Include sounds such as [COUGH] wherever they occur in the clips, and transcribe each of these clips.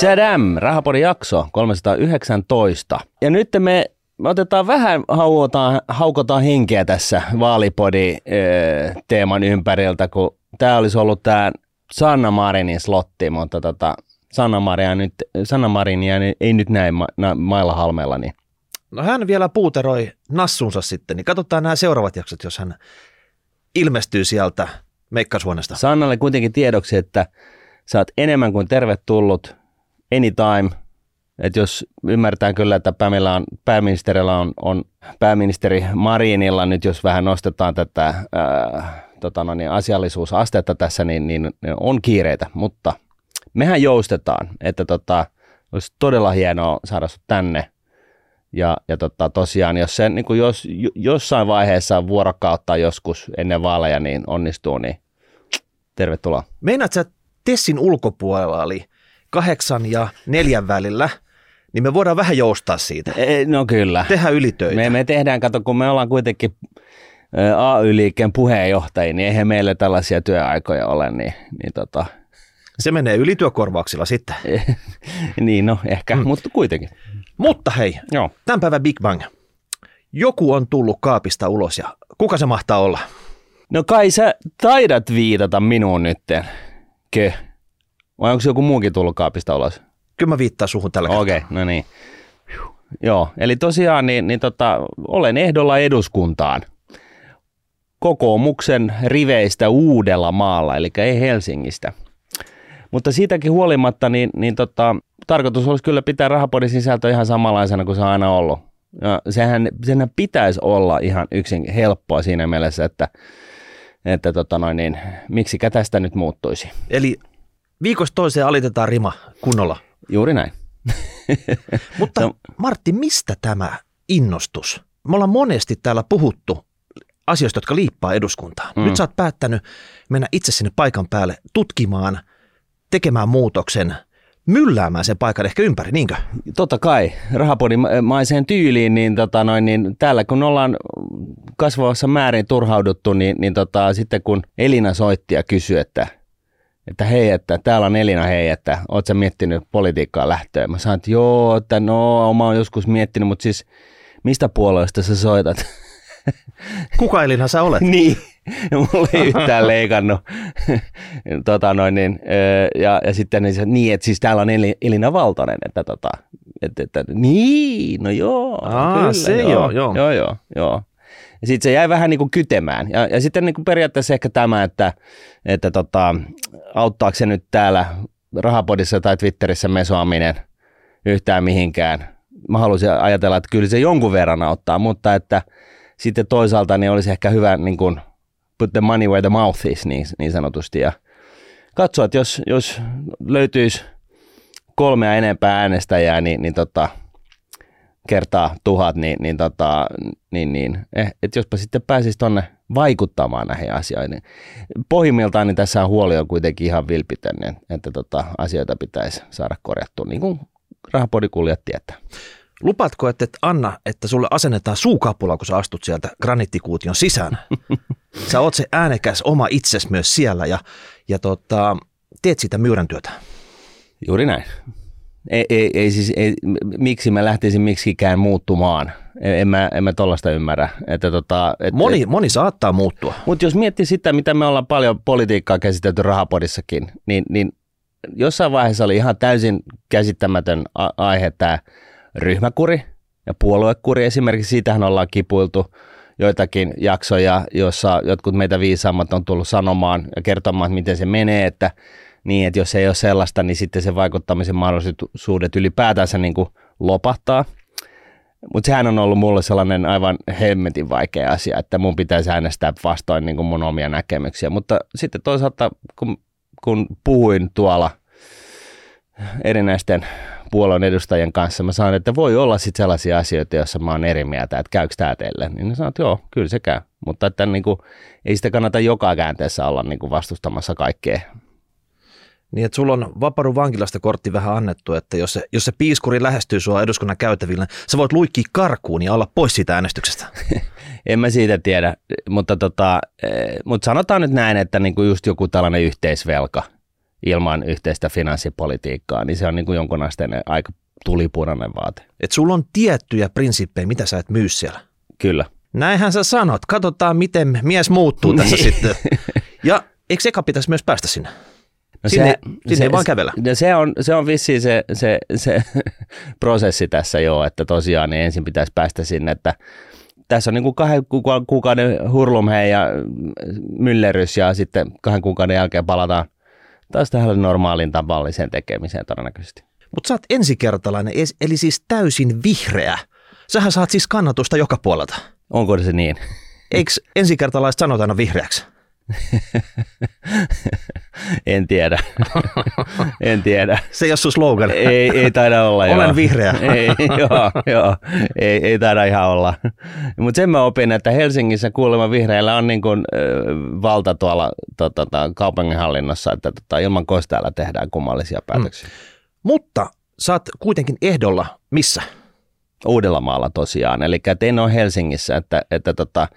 Tadam, Rahapodin jakso 319. Ja nyt me, me otetaan vähän, haukotaan, haukotaan henkeä tässä vaalipodi teeman ympäriltä, kun tämä olisi ollut tämä Sanna Marinin slotti, mutta tota, Sanna, Maria nyt, Sanna Marinia ei nyt näin ma, na, mailla halmeella. Niin. No hän vielä puuteroi nassunsa sitten, niin katsotaan nämä seuraavat jaksot, jos hän ilmestyy sieltä meikkasuonesta. Sannalle kuitenkin tiedoksi, että sä oot enemmän kuin tervetullut anytime. Että jos ymmärtää kyllä, että Pamela on, pääministerillä on, on, pääministeri Marinilla nyt, jos vähän nostetaan tätä ää, tota no niin, asiallisuusastetta tässä, niin, niin on kiireitä, mutta mehän joustetaan, että tota, olisi todella hienoa saada sut tänne. Ja, ja tota, tosiaan, jos, se, niin jos, jossain vaiheessa vuorokautta joskus ennen vaaleja niin onnistuu, niin tervetuloa. Meinaat sä Tessin ulkopuolella, eli kahdeksan ja neljän välillä, niin me voidaan vähän joustaa siitä. E, no kyllä. Tehdään ylitöitä. Me, me tehdään, kato, kun me ollaan kuitenkin AY-liikkeen puheenjohtajia, niin eihän meille tällaisia työaikoja ole, niin, niin tota... Se menee ylityökorvauksilla sitten. [LAUGHS] niin, no ehkä, hmm. mutta kuitenkin. Mutta hei, Joo. tämän päivän Big Bang. Joku on tullut kaapista ulos ja kuka se mahtaa olla? No kai sä taidat viitata minuun nytten. Ke? Vai onko joku muukin tullut kaapista ulos? Kyllä mä viittaan suhun tällä Okei, okay, no niin. Joo, eli tosiaan niin, niin tota, olen ehdolla eduskuntaan kokoomuksen riveistä uudella maalla, eli ei Helsingistä. Mutta siitäkin huolimatta, niin, niin tota, tarkoitus olisi kyllä pitää rahapodin sisältö ihan samanlaisena kuin se on aina ollut. Ja sehän, sehän pitäisi olla ihan yksin helppoa siinä mielessä, että, että tota noin, niin, miksi tästä nyt muuttuisi. Eli viikosta toiseen alitetaan rima kunnolla. Juuri näin. [LAUGHS] Mutta no. Martti, mistä tämä innostus? Me ollaan monesti täällä puhuttu asioista, jotka liippaa eduskuntaan. Mm. Nyt sä oot päättänyt mennä itse sinne paikan päälle tutkimaan, tekemään muutoksen, mylläämään sen paikan ehkä ympäri, niinkö? Totta kai, rahapodimaiseen tyyliin, niin, tota noin, niin täällä kun ollaan kasvavassa määrin turhauduttu, niin, niin tota, sitten kun Elina soitti ja kysyi, että, että hei, että täällä on Elina, hei, että oot sä miettinyt politiikkaa lähtöä? Mä sanoin, että joo, että no, mä oon joskus miettinyt, mutta siis mistä puolueesta sä soitat? [LAUGHS] Kuka Elina sä olet? [LAUGHS] niin, mulla ei yhtään leikannut. [LAUGHS] tota noin, niin, ja, ja sitten niin, niin, että siis täällä on Elina Valtonen, että tota, että, että, niin, no joo. Aa, kyllä, se joo, joo. Joo, joo, joo. Ja sitten se jäi vähän niin kuin kytemään. Ja, ja sitten niin kuin periaatteessa ehkä tämä, että, että tota, auttaako se nyt täällä rahapodissa tai Twitterissä mesoaminen yhtään mihinkään. Mä haluaisin ajatella, että kyllä se jonkun verran auttaa, mutta että – sitten toisaalta niin olisi ehkä hyvä niin kuin put the money where the mouth is niin, niin sanotusti ja katsoa, että jos, jos löytyisi kolmea enempää äänestäjää, niin, niin tota, kertaa tuhat, niin, niin, tota, niin, niin eh, että jospa sitten pääsisi tuonne vaikuttamaan näihin asioihin. Pohjimmiltaan niin tässä on huoli on kuitenkin ihan vilpitön, että tota, asioita pitäisi saada korjattua, niin kuin rahapodikulijat tietää. Lupatko, että et anna, että sulle asennetaan suukapula, kun sä astut sieltä graniittikuution sisään? [LAUGHS] Sä oot se äänekäs oma itses myös siellä ja, ja tota, teet sitä myyrän työtä. Juuri näin. Ei, ei, ei siis, ei, miksi mä lähtisin miksikään muuttumaan. En mä, en mä tollasta ymmärrä. Että tota, et, moni, et, moni saattaa muuttua. Mutta jos miettii sitä, mitä me ollaan paljon politiikkaa käsitelty rahapodissakin, niin, niin jossain vaiheessa oli ihan täysin käsittämätön aihe tämä ryhmäkuri ja puoluekuri esimerkiksi. Siitähän ollaan kipuiltu joitakin jaksoja, joissa jotkut meitä viisaammat on tullut sanomaan ja kertomaan, että miten se menee, että niin, että jos ei ole sellaista, niin sitten se vaikuttamisen mahdollisuudet ylipäätänsä niin kuin lopahtaa. Mutta sehän on ollut mulle sellainen aivan hemmetin vaikea asia, että mun pitäisi äänestää vastoin niin kuin mun omia näkemyksiä. Mutta sitten toisaalta, kun, kun puhuin tuolla erinäisten puolueen edustajien kanssa. Mä sanoin, että voi olla sitten sellaisia asioita, joissa mä oon eri mieltä, että käykö tämä teille. Niin ne sanoin, että joo, kyllä se käy. Mutta että niin kuin, ei sitä kannata joka käänteessä olla niin kuin vastustamassa kaikkea. Niin, että sulla on Vaparu vankilasta kortti vähän annettu, että jos se, jos se piiskuri lähestyy sua eduskunnan käytävillä, sä voit luikkia karkuun ja olla pois siitä äänestyksestä. [LAUGHS] en mä siitä tiedä, mutta, tota, eh, mutta sanotaan nyt näin, että niin kuin just joku tällainen yhteisvelka – ilman yhteistä finanssipolitiikkaa, niin se on niin kuin jonkun asteinen aika tulipunainen vaate. Et sulla on tiettyjä prinsippejä, mitä sä et myy siellä. Kyllä. Näinhän sä sanot. Katsotaan, miten mies muuttuu tässä Niin. sitten. Ja eikö eka pitäisi myös päästä sinne? No Sinne- sinne ei vaan kävellä. No se on, se on vissiin se, se, se [LAUGHS] prosessi tässä jo, että tosiaan niin ensin pitäisi päästä sinne, että tässä on niin kuin kahden kuuka- kuukauden hurlumhei ja myllerys ja sitten kahden kuukauden jälkeen palataan taas tähän normaaliin tavalliseen tekemiseen todennäköisesti. Mutta sä oot ensikertalainen, eli siis täysin vihreä. Sähän saat siis kannatusta joka puolelta. Onko se niin? Eikö ensikertalaiset sanota aina vihreäksi? [LAUGHS] en tiedä. en tiedä. Se ei ole sun slogan. Ei, ei taida olla. Olen joo. vihreä. Ei, joo, joo. Ei, ei taida ihan olla. Mutta sen mä opin, että Helsingissä kuulemma vihreillä on niin kuin, ö, valta tuolla to, to, to, kaupunginhallinnossa, että tota, ilman kosteella tehdään kummallisia päätöksiä. Mm. Mutta sä oot kuitenkin ehdolla missä? Uudellamaalla tosiaan, eli en ole Helsingissä, että, että tota,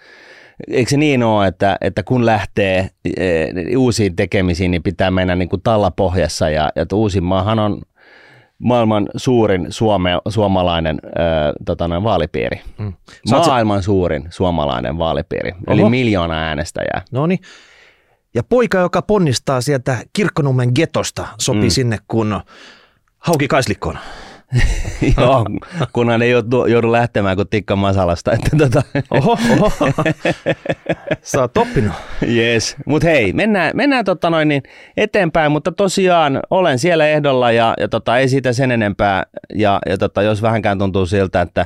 eikö se niin ole, että, että kun lähtee e, uusiin tekemisiin, niin pitää mennä niin kuin tallapohjassa ja, ja Uusimaahan on maailman suurin suome, suomalainen ö, tota noin, vaalipiiri. Mm. Oot se- Maailman suurin suomalainen vaalipiiri, eli Oho. miljoona äänestäjää. No niin. Ja poika, joka ponnistaa sieltä Kirkkonummen getosta, sopii. Mm. sinne kun hauki kaislikkoon. [LAUGHS] Joo, kunhan ei joudu, joudu lähtemään kuin tikka masalasta. Että tota, Oho, oho. Sä oot oppinut. Yes. Mutta hei, mennään, mennään tota noin niin eteenpäin, mutta tosiaan olen siellä ehdolla ja, ja tota, ei siitä sen enempää. Ja, ja tota, jos vähänkään tuntuu siltä, että,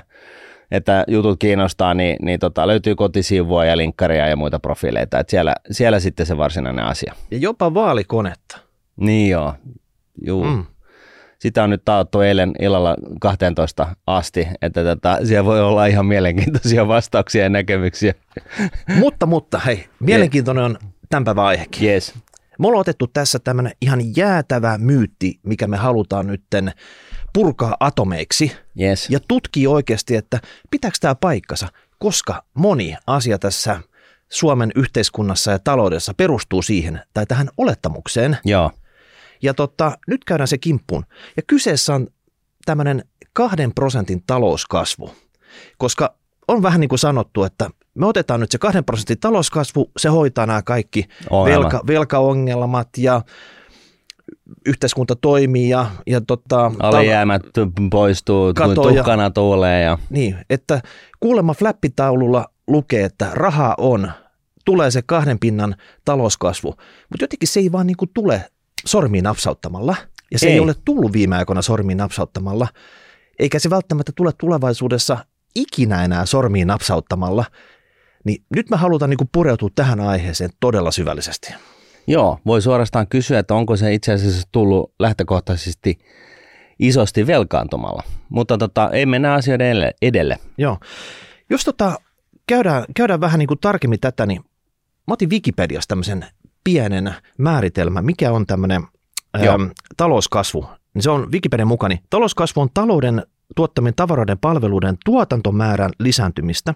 että jutut kiinnostaa, niin, niin tota, löytyy kotisivua ja linkkaria ja muita profiileita. Et siellä, siellä sitten se varsinainen asia. Ja jopa vaalikonetta. Niin joo, juu. Mm. Sitä on nyt taottu eilen illalla 12 asti, että tota, siellä voi olla ihan mielenkiintoisia vastauksia ja näkemyksiä. Mutta, mutta hei, mielenkiintoinen on tämän päivän aihekin. Yes. Me ollaan otettu tässä tämmöinen ihan jäätävä myytti, mikä me halutaan nytten purkaa atomeiksi Yes. ja tutkii oikeasti, että pitääkö tämä paikkansa, koska moni asia tässä Suomen yhteiskunnassa ja taloudessa perustuu siihen tai tähän olettamukseen. Joo. Ja tota, nyt käydään se kimppuun. Ja kyseessä on tämmöinen kahden prosentin talouskasvu, koska on vähän niin kuin sanottu, että me otetaan nyt se kahden prosentin talouskasvu, se hoitaa nämä kaikki velka, velkaongelmat ja yhteiskunta toimii ja, ja tota, Alijäämät poistuu, kun Katoja. tuhkana tuulee. Ja... Niin, että kuulemma flappitaululla lukee, että rahaa on, tulee se kahden pinnan talouskasvu, mutta jotenkin se ei vaan niin kuin tule sormiin napsauttamalla. Ja se ei. ei ole tullut viime aikoina sormiin napsauttamalla, eikä se välttämättä tule tulevaisuudessa ikinä enää sormiin napsauttamalla. Niin nyt me halutaan niin pureutua tähän aiheeseen todella syvällisesti. Joo, voi suorastaan kysyä, että onko se itse asiassa tullut lähtökohtaisesti isosti velkaantumalla. Mutta tota, ei mennä asioiden edelle- edelle. Joo. Jos tota, käydään, käydään vähän niin kuin tarkemmin tätä, niin mä otin Wikipediasta tämmöisen pienen määritelmän, mikä on tämmöinen äm, talouskasvu. Se on Wikipedian mukaan. Niin talouskasvu on talouden tuottamien tavaroiden palveluiden tuotantomäärän lisääntymistä.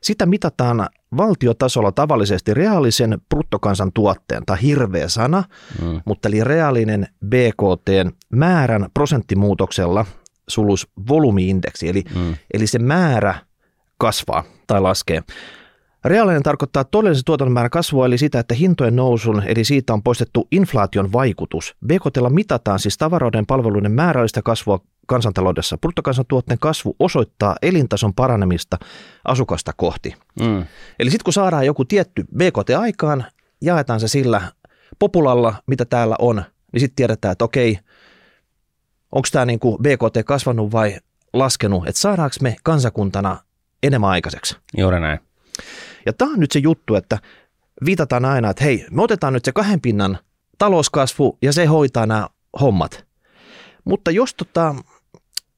Sitä mitataan valtiotasolla tavallisesti reaalisen bruttokansantuotteen, tai hirveä sana, Mm. mutta eli reaalinen BKT määrän prosenttimuutoksella sulus volyymi-indeksi, eli, Mm. eli se määrä kasvaa tai laskee. Reaalinen tarkoittaa todellisen tuotannon määrän kasvua, eli sitä, että hintojen nousun, eli siitä on poistettu inflaation vaikutus. BKTlla mitataan siis tavaroiden palveluiden määrällistä kasvua kansantaloudessa. Bruttokansantuotteen kasvu osoittaa elintason paranemista asukasta kohti. Mm. Eli sitten kun saadaan joku tietty BKT aikaan, jaetaan se sillä populalla, mitä täällä on, niin sitten tiedetään, että okei, onko tämä niinku BKT kasvanut vai laskenut, että saadaanko me kansakuntana enemmän aikaiseksi. Juuri näin. Ja tämä on nyt se juttu, että viitataan aina, että hei, me otetaan nyt se kahden pinnan talouskasvu ja se hoitaa nämä hommat. Mutta jos, tota,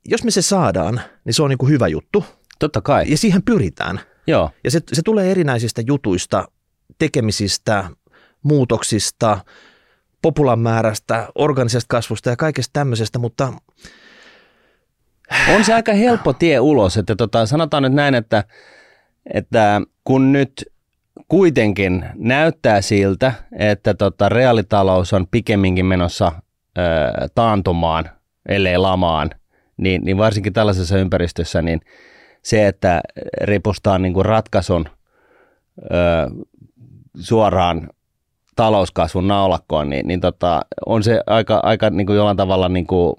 jos me se saadaan, niin se on niinku hyvä juttu Totta kai. ja siihen pyritään. Joo. Ja se, se tulee erinäisistä jutuista, tekemisistä, muutoksista, populan määrästä, organisesta kasvusta ja kaikesta tämmöisestä, mutta On se aika helppo tie ulos, että tota, sanotaan nyt näin, että, että kun nyt kuitenkin näyttää siltä, että tota, reaalitalous on pikemminkin menossa ö, taantumaan, ellei lamaan, niin, niin varsinkin tällaisessa ympäristössä, niin se, että ripustaa niin kuin ratkaisun ö, suoraan talouskasvun naulakkoon, niin, niin tota, on se aika, aika niin kuin jollain tavalla niin kuin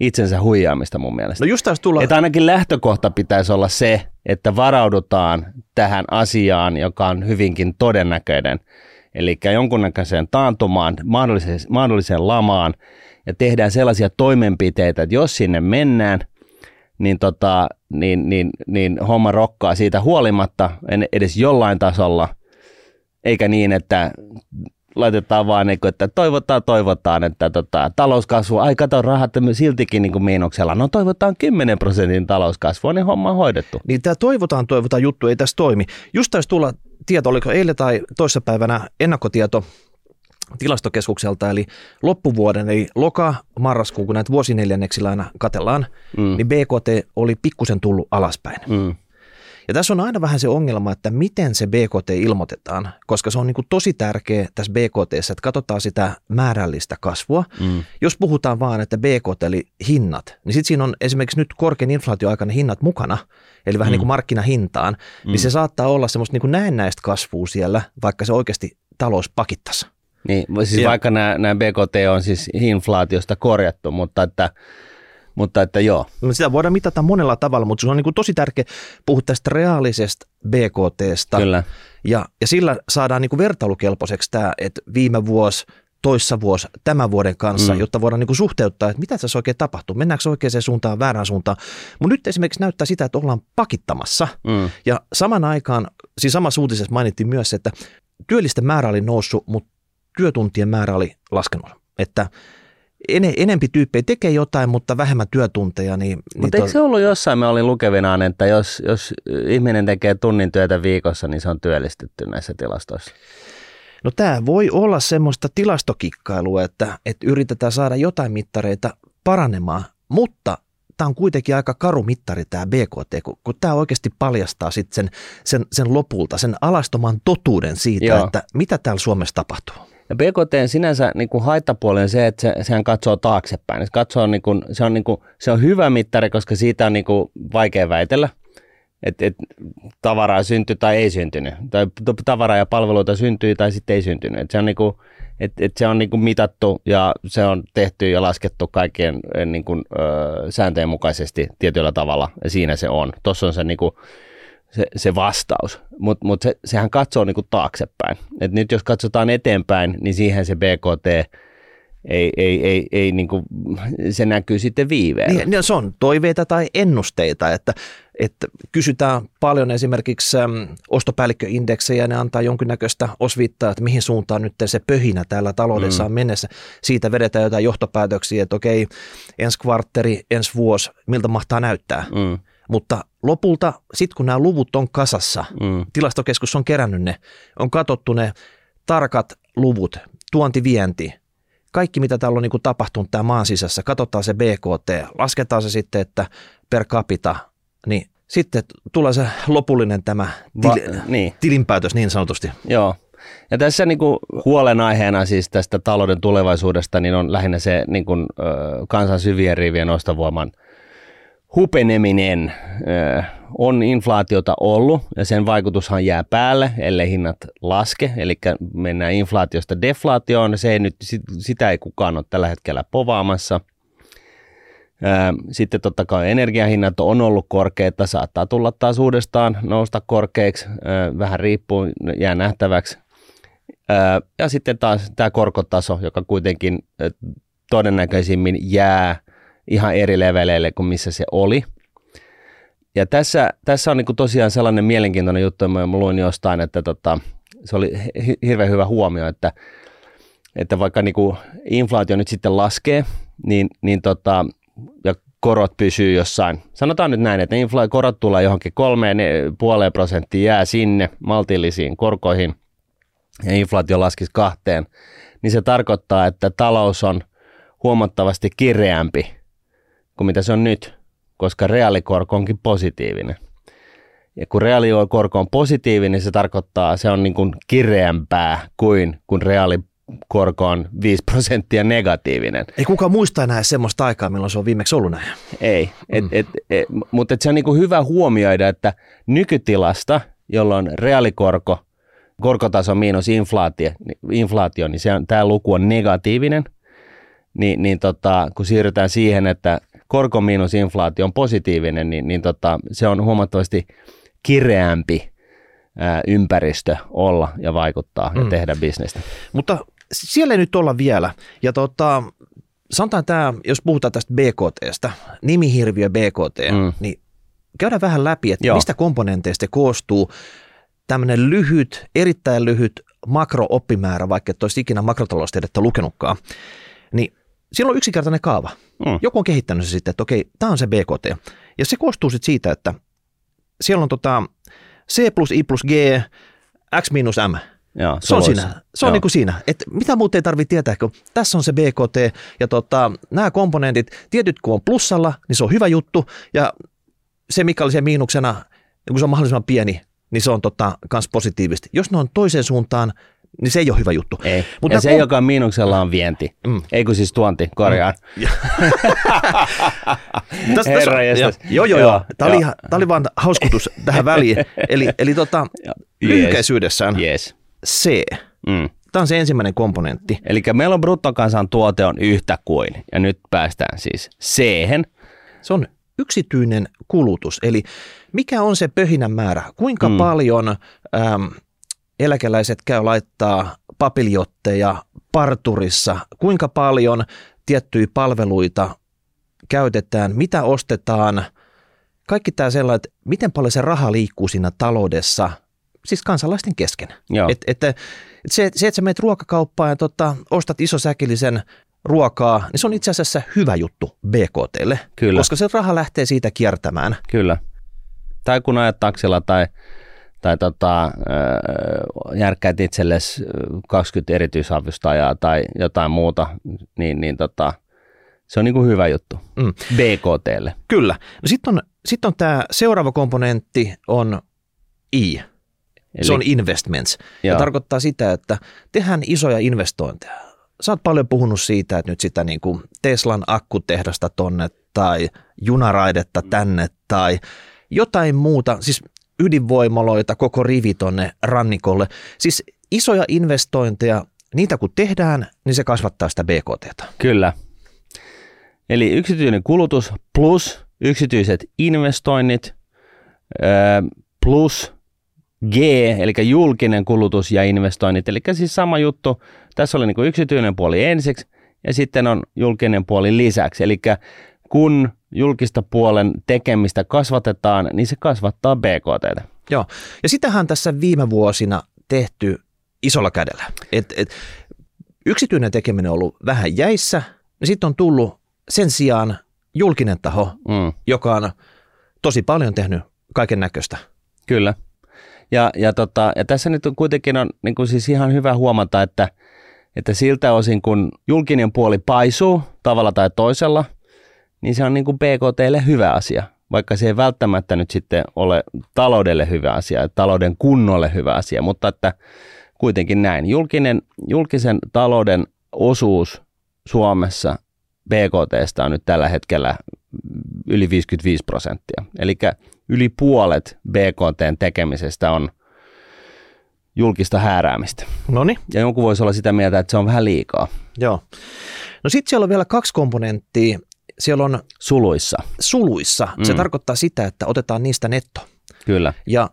itsensä huijaamista mun mielestä. No just taas tulla... Että ainakin lähtökohta pitäisi olla se, että varaudutaan tähän asiaan, joka on hyvinkin todennäköinen. Eli jonkunnäköiseen taantumaan, mahdolliseen, mahdolliseen lamaan, ja tehdään sellaisia toimenpiteitä, että jos sinne mennään, niin, tota, niin, niin, niin homma rokkaa siitä huolimatta edes jollain tasolla, eikä niin, että laitetaan vaan, niin kuin, että toivotaan, toivotaan, että tota, talouskasvu, ai kato rahat siltikin niin kuin miinuksella, no toivotaan 10 prosentin talouskasvua, niin homma on hoidettu. Niin tämä toivotaan, toivotaan juttu ei tässä toimi. Just taisi tulla tieto, oliko eilen tai toissapäivänä ennakkotieto tilastokeskukselta, eli loppuvuoden, eli loka, marraskuu, kun näitä vuosineljänneksillä aina katellaan, mm. niin BKT oli pikkusen tullut alaspäin. Mm. Ja tässä on aina vähän se ongelma, että miten se BKT ilmoitetaan, koska se on niin kuin tosi tärkeä tässä BKT, että katsotaan sitä määrällistä kasvua. Mm. Jos puhutaan vaan, että BKT eli hinnat, niin sitten siinä on esimerkiksi nyt korkean inflaatioaikainen hinnat mukana, eli vähän mm. niin kuin markkinahintaan, mm. niin se saattaa olla semmoista niin kuin näennäistä kasvua siellä, vaikka se oikeasti talous pakittaisi. Niin, siis ja. vaikka nämä, nämä BKT on siis inflaatiosta korjattu, mutta että mutta että joo. No, sitä voidaan mitata monella tavalla, mutta se on niin kuin tosi tärkeä puhua tästä reaalisesta BKTstä. Kyllä. Ja, ja sillä saadaan niin kuin vertailukelpoiseksi tämä, että viime vuosi, toissa vuosi, tämän vuoden kanssa, mm. jotta voidaan niin kuin suhteuttaa, että mitä tässä oikein tapahtuu, mennäänkö oikeaan suuntaan, väärään suuntaan. Mutta nyt esimerkiksi näyttää sitä, että ollaan pakittamassa. Mm. Ja saman aikaan, siis samassa uutisessa mainittiin myös, että työllisten määrä oli noussut, mutta työtuntien määrä oli laskenut. Että en, enempi tyyppejä tekee jotain, mutta vähemmän työtunteja. Niin, mutta niin eikö se ollut jossain, me olin lukevinaan, että jos, jos ihminen tekee tunnin työtä viikossa, niin se on työllistetty näissä tilastoissa? No tämä voi olla semmoista tilastokikkailua, että, että yritetään saada jotain mittareita paranemaan, mutta tämä on kuitenkin aika karu mittari tämä BKT, kun, kun tämä oikeasti paljastaa sitten sen, sen, sen lopulta, sen alastoman totuuden siitä, Joo. että mitä täällä Suomessa tapahtuu. Ja BKT sinänsä niin kuin haittapuoli on se, että se, sehän katsoo taaksepäin. Se, katsoo, niin kuin, se, on, niin kuin, se on hyvä mittari, koska siitä on niin kuin vaikea väitellä, että et, tavaraa syntyi tai ei syntynyt. Tai tavaraa ja palveluita syntyi tai sitten ei syntynyt. Et se on, niin kuin, et, et se on niin kuin mitattu ja se on tehty ja laskettu kaikkien niin kuin, ö, sääntöjen mukaisesti tietyllä tavalla. Ja siinä se on. Tuossa on se niin kuin, se, se vastaus, mutta mut se, sehän katsoo niinku taaksepäin. Et nyt jos katsotaan eteenpäin, niin siihen se BKT ei, ei, ei, ei niinku, se näkyy sitten viiveellä. Niin, niin se on toiveita tai ennusteita, että, että kysytään paljon esimerkiksi äm, ostopäällikköindeksejä ne antaa jonkinnäköistä osviittaa, että mihin suuntaan nyt se pöhinä täällä taloudessa on mm. mennessä. Siitä vedetään jotain johtopäätöksiä, että okei, ensi kvartteri, ensi vuosi, miltä mahtaa näyttää. Mm mutta lopulta, sitten kun nämä luvut on kasassa, mm. tilastokeskus on kerännyt ne, on katsottu ne tarkat luvut, tuonti-vienti, kaikki mitä täällä on niin kuin tapahtunut tämä maan sisässä, katsotaan se BKT, lasketaan se sitten, että per capita, niin sitten tulee se lopullinen tämä til- Va- niin. tilinpäätös niin sanotusti. Joo. Ja tässä niin kuin huolenaiheena siis tästä talouden tulevaisuudesta niin on lähinnä se niin kuin, ö, kansan syvien rivien ostovoiman – hupeneminen on inflaatiota ollut ja sen vaikutushan jää päälle, ellei hinnat laske, eli mennään inflaatiosta deflaatioon, se ei nyt, sitä ei kukaan ole tällä hetkellä povaamassa. Sitten totta kai energiahinnat on ollut korkeita, saattaa tulla taas uudestaan nousta korkeiksi, vähän riippuu, jää nähtäväksi. Ja sitten taas tämä korkotaso, joka kuitenkin todennäköisimmin jää – ihan eri leveleille kuin missä se oli. Ja tässä, tässä on niin tosiaan sellainen mielenkiintoinen juttu, mä luin jostain, että tota, se oli hirveän hyvä huomio, että, että vaikka niin inflaatio nyt sitten laskee, niin, niin tota, ja korot pysyy jossain. Sanotaan nyt näin, että infla- korot tulee johonkin kolmeen puoleen prosenttiin, jää sinne maltillisiin korkoihin ja inflaatio laskisi kahteen, niin se tarkoittaa, että talous on huomattavasti kireämpi kuin mitä se on nyt, koska reaalikorko onkin positiivinen. Ja kun reaalikorko on positiivinen, niin se tarkoittaa, se on niin kuin kireämpää kuin kun reaalikorko on 5 prosenttia negatiivinen. Ei kukaan muista enää semmoista aikaa, milloin se on viimeksi ollut näin. Ei, et, mm. et, et, mutta et se on niin kuin hyvä huomioida, että nykytilasta, jolloin reaalikorko, korkotaso miinus inflaatio, inflaatio niin se on, tämä luku on negatiivinen, niin, niin tota, kun siirrytään siihen, että korko miinus inflaatio on positiivinen, niin, niin tota, se on huomattavasti kireämpi ää, ympäristö olla ja vaikuttaa mm. ja tehdä bisnestä. Mutta siellä ei nyt olla vielä. Ja tota, sanotaan tämä, jos puhutaan tästä BKTstä, nimihirviö BKT, mm. niin käydään vähän läpi, että Joo. mistä komponenteista koostuu tämmöinen lyhyt, erittäin lyhyt makrooppimäärä, vaikka et olisi ikinä makrotaloustiedettä lukenutkaan. Niin siellä on yksinkertainen kaava. Mm. Joku on kehittänyt se sitten, että okei, tämä on se BKT. Ja se koostuu sitten siitä, että siellä on tota C plus I plus G, X minus M. Joo, se on siinä. Se on niin kuin siinä. Että mitä muuta ei tarvitse tietää, kun tässä on se BKT ja tota, nämä komponentit, tietyt kun on plussalla, niin se on hyvä juttu ja se mikä oli se miinuksena, kun se on mahdollisimman pieni, niin se on tota, kans positiivista. Jos ne on toiseen suuntaan, niin se ei ole hyvä juttu. Ei. Mutta ja se, kom- joka on miinuksella, on vienti. Mm. Ei kun siis tuonti, korjaan. Mm. [LAUGHS] täs, Herra joo, joo, joo, joo. Tämä, oli, tämä oli vaan hauskutus tähän väliin. [LAUGHS] Eli, eli tota, lyhykäisyydessään yes. C. Mm. Tämä on se ensimmäinen komponentti. Eli meillä on tuote on yhtä kuin, ja nyt päästään siis c Se on yksityinen kulutus, eli mikä on se pöhinän määrä? Kuinka mm. paljon äm, eläkeläiset käy laittaa papiljotteja parturissa, kuinka paljon tiettyjä palveluita käytetään, mitä ostetaan, kaikki tämä sellainen, että miten paljon se raha liikkuu siinä taloudessa, siis kansalaisten kesken. Et, et, et se, se, että sä menet ruokakauppaan ja tota, ostat isosäkillisen ruokaa, niin se on itse asiassa hyvä juttu BKTlle, Kyllä. koska se raha lähtee siitä kiertämään. Kyllä. Tai kun ajat taksilla tai tai tota, järkkäät itsellesi 20 erityisavustajaa tai jotain muuta, niin, niin tota, se on niin kuin hyvä juttu mm. BKTlle. Kyllä. No sitten on, sit on tämä seuraava komponentti on I. Eli, se on investments. Joo. Ja tarkoittaa sitä, että tehdään isoja investointeja. Sä oot paljon puhunut siitä, että nyt sitä niin kuin Teslan akkutehdasta tonne tai junaraidetta tänne tai jotain muuta. Siis ydinvoimaloita, koko rivi tonne rannikolle. Siis isoja investointeja, niitä kun tehdään, niin se kasvattaa sitä BKT. Kyllä. Eli yksityinen kulutus plus yksityiset investoinnit plus G, eli julkinen kulutus ja investoinnit. Eli siis sama juttu. Tässä oli niin yksityinen puoli ensiksi ja sitten on julkinen puoli lisäksi. Eli kun julkista puolen tekemistä kasvatetaan, niin se kasvattaa BKT. Joo, ja sitähän tässä viime vuosina tehty isolla kädellä. Et, et, yksityinen tekeminen on ollut vähän jäissä, ja sitten on tullut sen sijaan julkinen taho, mm. joka on tosi paljon tehnyt kaiken näköistä. Kyllä. Ja, ja, tota, ja tässä nyt kuitenkin on niin kuin siis ihan hyvä huomata, että, että siltä osin kun julkinen puoli paisuu tavalla tai toisella – niin se on niin kuin BKTlle hyvä asia, vaikka se ei välttämättä nyt sitten ole taloudelle hyvä asia, talouden kunnolle hyvä asia, mutta että kuitenkin näin. Julkinen, julkisen talouden osuus Suomessa BKTstä on nyt tällä hetkellä yli 55 prosenttia. Eli yli puolet BKTn tekemisestä on julkista hääräämistä. Noni. Ja jonkun voisi olla sitä mieltä, että se on vähän liikaa. Joo. No sitten siellä on vielä kaksi komponenttia, siellä on suluissa. Suluissa. Mm. Se tarkoittaa sitä, että otetaan niistä netto. Kyllä. Ja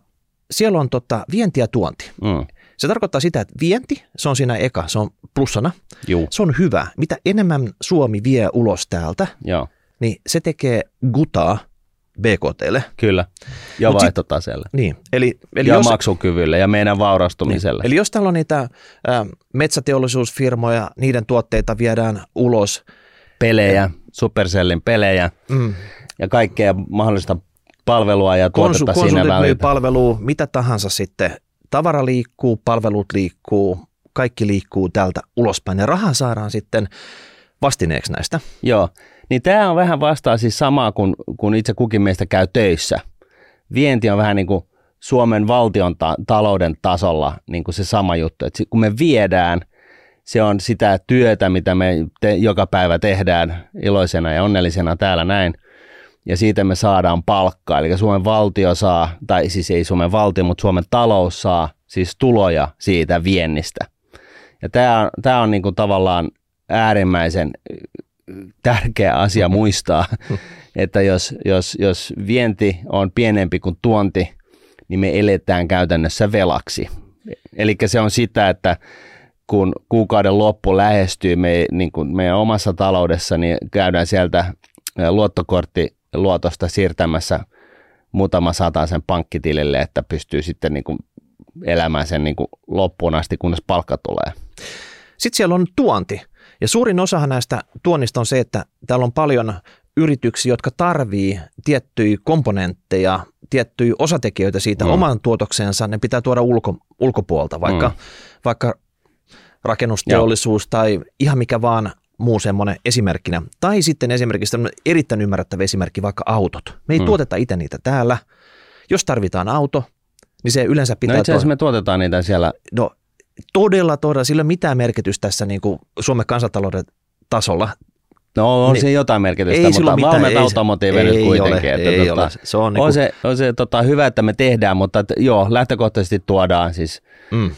siellä on tota, vienti ja tuonti. Mm. Se tarkoittaa sitä, että vienti, se on siinä eka, se on plussana. Juu. Se on hyvä. Mitä enemmän Suomi vie ulos täältä, Joo. niin se tekee gutaa BKTlle. Kyllä, ja Mut vaihtotaseelle. Sit, niin, eli, eli ja jos, maksukyvylle ja meidän vaurastumiselle. Niin, eli jos täällä on niitä ä, metsäteollisuusfirmoja, niiden tuotteita viedään ulos. Pelejä, Supercellin pelejä mm. ja kaikkea mahdollista palvelua ja tuotetta Konsu, siinä välillä. palvelu, mitä tahansa sitten. Tavara liikkuu, palvelut liikkuu, kaikki liikkuu täältä ulospäin ja raha saadaan sitten vastineeksi näistä. Joo, niin tämä on vähän vastaa siis samaa kuin kun itse kukin meistä käy töissä. Vienti on vähän niin kuin Suomen valtion ta- talouden tasolla niin kuin se sama juttu, että kun me viedään, se on sitä työtä, mitä me te- joka päivä tehdään iloisena ja onnellisena täällä näin, ja siitä me saadaan palkkaa, eli Suomen valtio saa, tai siis ei Suomen valtio, mutta Suomen talous saa siis tuloja siitä viennistä. Ja tämä on, tämä on niin kuin tavallaan äärimmäisen tärkeä asia muistaa, [LAUGHS] että jos, jos, jos vienti on pienempi kuin tuonti, niin me eletään käytännössä velaksi. Eli se on sitä, että kun kuukauden loppu lähestyy me, niin kuin meidän omassa taloudessa, niin käydään sieltä luottokortti luotosta siirtämässä muutama sen pankkitilille, että pystyy sitten niin kuin elämään sen niin kuin loppuun asti, kunnes palkka tulee. Sitten siellä on tuonti. Ja suurin osahan näistä tuonnista on se, että täällä on paljon yrityksiä, jotka tarvii tiettyjä komponentteja, tiettyjä osatekijöitä siitä mm. oman tuotoksensa, ne pitää tuoda ulko, ulkopuolta, vaikka, mm. vaikka rakennusteollisuus Joo. tai ihan mikä vaan muu semmoinen esimerkkinä. Tai sitten esimerkiksi erittäin ymmärrettävä esimerkki, vaikka autot. Me ei mm. tuoteta itse niitä täällä. Jos tarvitaan auto, niin se yleensä pitää... No itse asiassa me tuotetaan niitä siellä. No todella, todella, sillä ei ole mitään merkitystä tässä niin kuin Suomen kansantalouden tasolla. No on niin, se jotain merkitystä, ei mutta Valmet Automotive nyt kuitenkin. Ole, että ei tota, ole. Se on, on niin se, on se tota, hyvä, että me tehdään, mutta että, joo, lähtökohtaisesti tuodaan siis mm.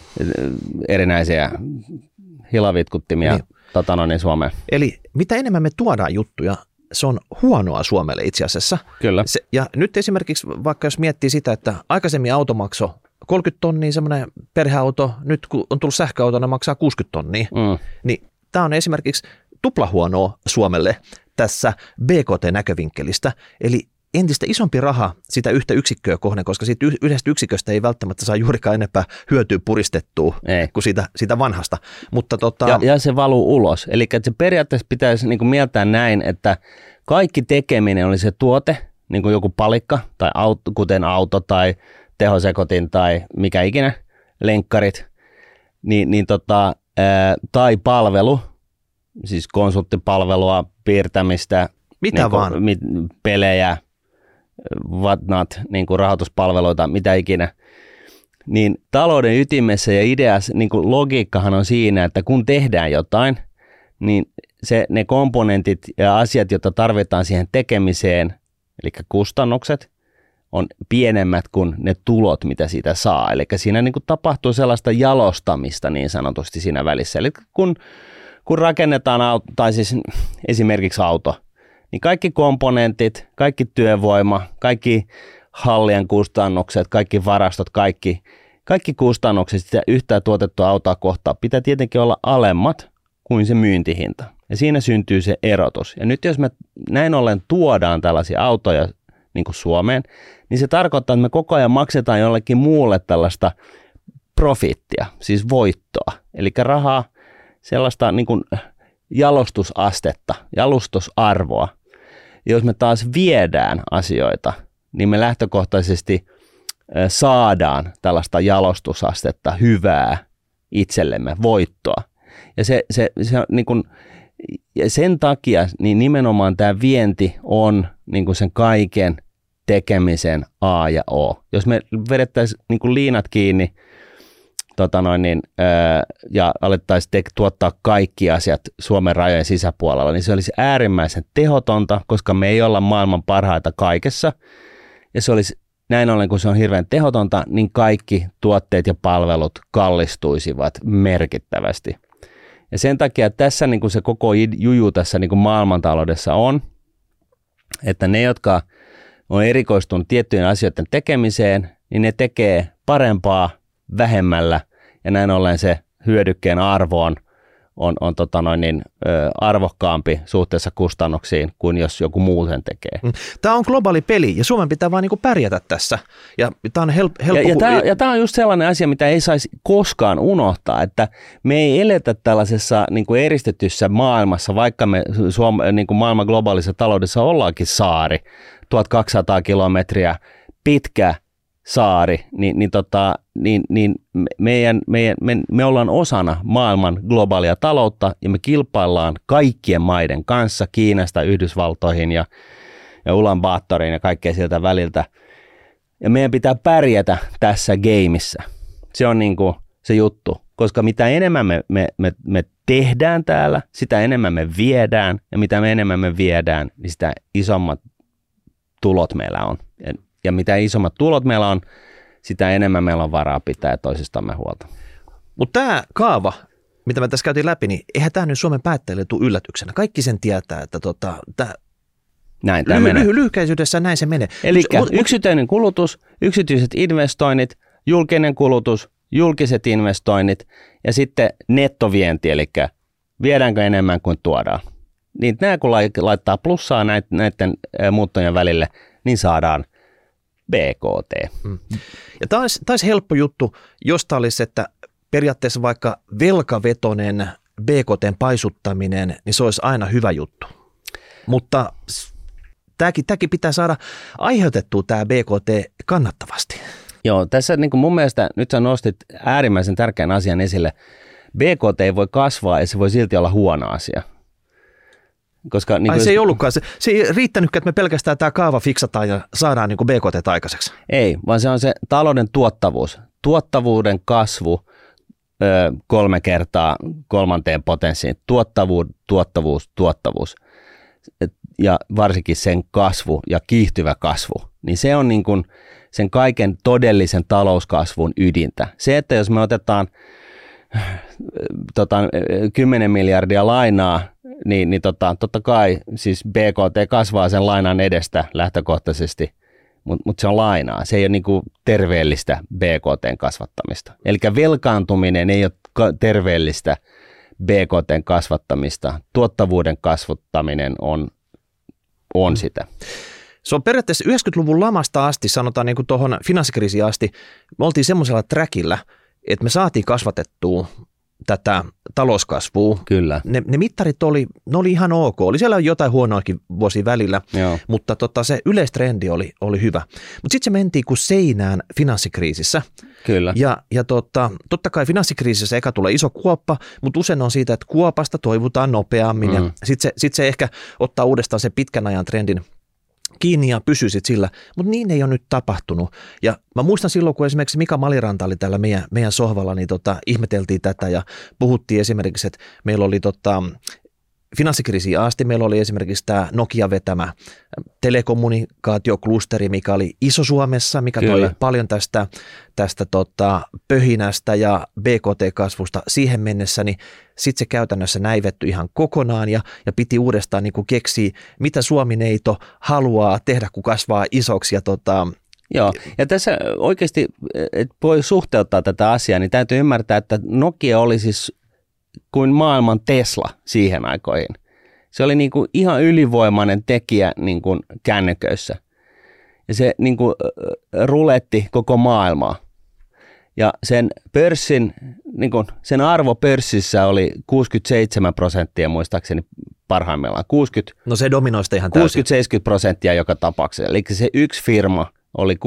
erinäisiä hilavitkuttimia niin. tota, no niin, Suomeen. Eli mitä enemmän me tuodaan juttuja, se on huonoa Suomelle itse asiassa. Kyllä. Se, ja nyt esimerkiksi vaikka jos miettii sitä, että aikaisemmin automakso 30 tonnia semmoinen perheauto, nyt kun on tullut sähköauto, ne maksaa 60 tonnia. Mm. Niin tämä on esimerkiksi tuplahuonoa Suomelle tässä BKT-näkövinkkelistä. Eli entistä isompi raha sitä yhtä yksikköä kohden, koska siitä yhdestä yksiköstä ei välttämättä saa juurikaan enempää hyötyä puristettua ei. kuin siitä, siitä vanhasta. Mutta tota... ja, ja se valuu ulos. Eli se periaatteessa pitäisi niin kuin mieltää näin, että kaikki tekeminen oli se tuote, niin kuin joku palikka, tai auto, kuten auto tai tehosekotin tai mikä ikinä, lenkkarit, niin, niin tota, ää, tai palvelu, siis konsulttipalvelua, piirtämistä, mitä niin kuin, vaan. Mi, pelejä, whatnot, niin kuin rahoituspalveluita, mitä ikinä, niin talouden ytimessä ja ideas, niin kuin logiikkahan on siinä, että kun tehdään jotain, niin se, ne komponentit ja asiat, joita tarvitaan siihen tekemiseen, eli kustannukset, on pienemmät kuin ne tulot, mitä siitä saa. Eli siinä niin kuin tapahtuu sellaista jalostamista niin sanotusti siinä välissä. Eli kun, kun rakennetaan auto, tai siis esimerkiksi auto, niin kaikki komponentit, kaikki työvoima, kaikki hallien kustannukset, kaikki varastot, kaikki, kaikki kustannukset sitä yhtään tuotettua autoa kohtaa pitää tietenkin olla alemmat kuin se myyntihinta. Ja siinä syntyy se erotus. Ja nyt jos me näin ollen tuodaan tällaisia autoja niin kuin Suomeen, niin se tarkoittaa, että me koko ajan maksetaan jollekin muulle tällaista profittia, siis voittoa. Eli rahaa, sellaista niin kuin jalostusastetta, jalostusarvoa. Ja jos me taas viedään asioita, niin me lähtökohtaisesti saadaan tällaista jalostusastetta, hyvää itsellemme, voittoa. Ja se, se, se niin kuin, ja sen takia niin nimenomaan tämä vienti on niin kuin sen kaiken tekemisen A ja O. Jos me vedettäisiin niin liinat kiinni tota noin, niin, ää, ja alettaisiin te- tuottaa kaikki asiat Suomen rajojen sisäpuolella, niin se olisi äärimmäisen tehotonta, koska me ei olla maailman parhaita kaikessa. Ja se olisi näin ollen, kun se on hirveän tehotonta, niin kaikki tuotteet ja palvelut kallistuisivat merkittävästi. Ja sen takia tässä niin kuin se koko juju tässä niin kuin maailmantaloudessa on, että ne, jotka on erikoistunut tiettyjen asioiden tekemiseen, niin ne tekee parempaa vähemmällä ja näin ollen se hyödykkeen arvo on, on, on tota noin niin, ö, arvokkaampi suhteessa kustannuksiin kuin jos joku muu sen tekee. Mm. Tämä on globaali peli ja Suomen pitää vain niin pärjätä tässä. Ja tämä on help, helppo... Ja, ja, tämä, ja tämä on just sellainen asia, mitä ei saisi koskaan unohtaa, että me ei eletä tällaisessa niin kuin eristetyssä maailmassa, vaikka me Suom, niin kuin maailman globaalissa taloudessa ollaankin saari, 1200 kilometriä pitkä saari, niin, niin, tota, niin, niin meidän, meidän, me, me ollaan osana maailman globaalia taloutta ja me kilpaillaan kaikkien maiden kanssa Kiinasta Yhdysvaltoihin ja, ja Ulan Baattoriin ja kaikkea sieltä väliltä. Ja meidän pitää pärjätä tässä gameissa. Se on niin kuin se juttu. Koska mitä enemmän me, me, me, me tehdään täällä, sitä enemmän me viedään. Ja mitä me enemmän me viedään, niin sitä isommat tulot meillä on. Ja, mitä isommat tulot meillä on, sitä enemmän meillä on varaa pitää toisistamme huolta. Mutta tämä kaava, mitä me tässä käytiin läpi, niin eihän tämä nyt Suomen päättäjille tule yllätyksenä. Kaikki sen tietää, että tota, tämä näin tämä menee. Lyhy- lyhykäisyydessä näin se menee. Eli yksityinen kulutus, yksityiset investoinnit, julkinen kulutus, julkiset investoinnit ja sitten nettovienti, eli viedäänkö enemmän kuin tuodaan. Niin nämä kun laittaa plussaa näiden muuttojen välille, niin saadaan BKT. Mm. Ja tämä olisi, tämä olisi helppo juttu, jos tämä olisi, että periaatteessa vaikka velkavetonen BKTn paisuttaminen, niin se olisi aina hyvä juttu. Mutta tämäkin, tämäkin pitää saada aiheutettua tämä BKT kannattavasti. Joo, tässä niin kuin mun mielestä nyt sä nostit äärimmäisen tärkeän asian esille. BKT ei voi kasvaa ja se voi silti olla huono asia. Koska, niin Ai se ei ollutkaan. Se, se ei riittänyt, että me pelkästään tämä kaava fiksataan ja saadaan niin BKT aikaiseksi. Ei, vaan se on se talouden tuottavuus. Tuottavuuden kasvu ö, kolme kertaa kolmanteen potenssiin. Tuottavuus, tuottavuus, tuottavuus. Ja varsinkin sen kasvu ja kiihtyvä kasvu. Niin se on niin kuin sen kaiken todellisen talouskasvun ydintä. Se, että jos me otetaan tota, 10 miljardia lainaa niin, niin tota, totta kai siis BKT kasvaa sen lainan edestä lähtökohtaisesti, mutta mut se on lainaa. Se ei ole niinku terveellistä BKTn kasvattamista. Eli velkaantuminen ei ole terveellistä BKTn kasvattamista. Tuottavuuden kasvattaminen on, on mm. sitä. Se on periaatteessa 90-luvun lamasta asti, sanotaan niin kuin tuohon finanssikriisiin asti, me oltiin semmoisella trackillä, että me saatiin kasvatettua tätä talouskasvua. Kyllä. Ne, ne mittarit oli, ne oli ihan ok. Oli siellä jotain huonoakin vuosi välillä, Joo. mutta tota, se yleistrendi oli, oli hyvä. Mutta sitten se mentiin kuin seinään finanssikriisissä. Kyllä. Ja, ja tota, totta kai finanssikriisissä eka tulee iso kuoppa, mutta usein on siitä, että kuopasta toivutaan nopeammin mm. ja sitten se, sit se ehkä ottaa uudestaan se pitkän ajan trendin – kiinni ja pysyisit sillä, mutta niin ei ole nyt tapahtunut. Ja mä muistan silloin, kun esimerkiksi Mika Maliranta oli täällä meidän, meidän sohvalla, niin tota, ihmeteltiin tätä ja puhuttiin esimerkiksi, että meillä oli tota, finanssikriisiin asti meillä oli esimerkiksi tämä Nokia vetämä telekommunikaatioklusteri, mikä oli iso Suomessa, mikä Kyllä. toi paljon tästä, tästä tota, pöhinästä ja BKT-kasvusta siihen mennessä, niin sitten se käytännössä näivetty ihan kokonaan ja, ja piti uudestaan niin keksiä, mitä Suomi-neito haluaa tehdä, kun kasvaa isoksi ja tota, Joo, ja tässä oikeasti, voi suhteuttaa tätä asiaa, niin täytyy ymmärtää, että Nokia oli siis kuin maailman Tesla siihen aikoihin. Se oli niin kuin ihan ylivoimainen tekijä niin kuin kännyköissä. Ja se niin kuin ruletti koko maailmaa. Ja sen pörssin, niin kuin, sen arvo pörssissä oli 67 prosenttia muistaakseni parhaimmillaan. 60, no se dominoista ihan 60-70 prosenttia joka tapauksessa. Eli se yksi firma oli 60-70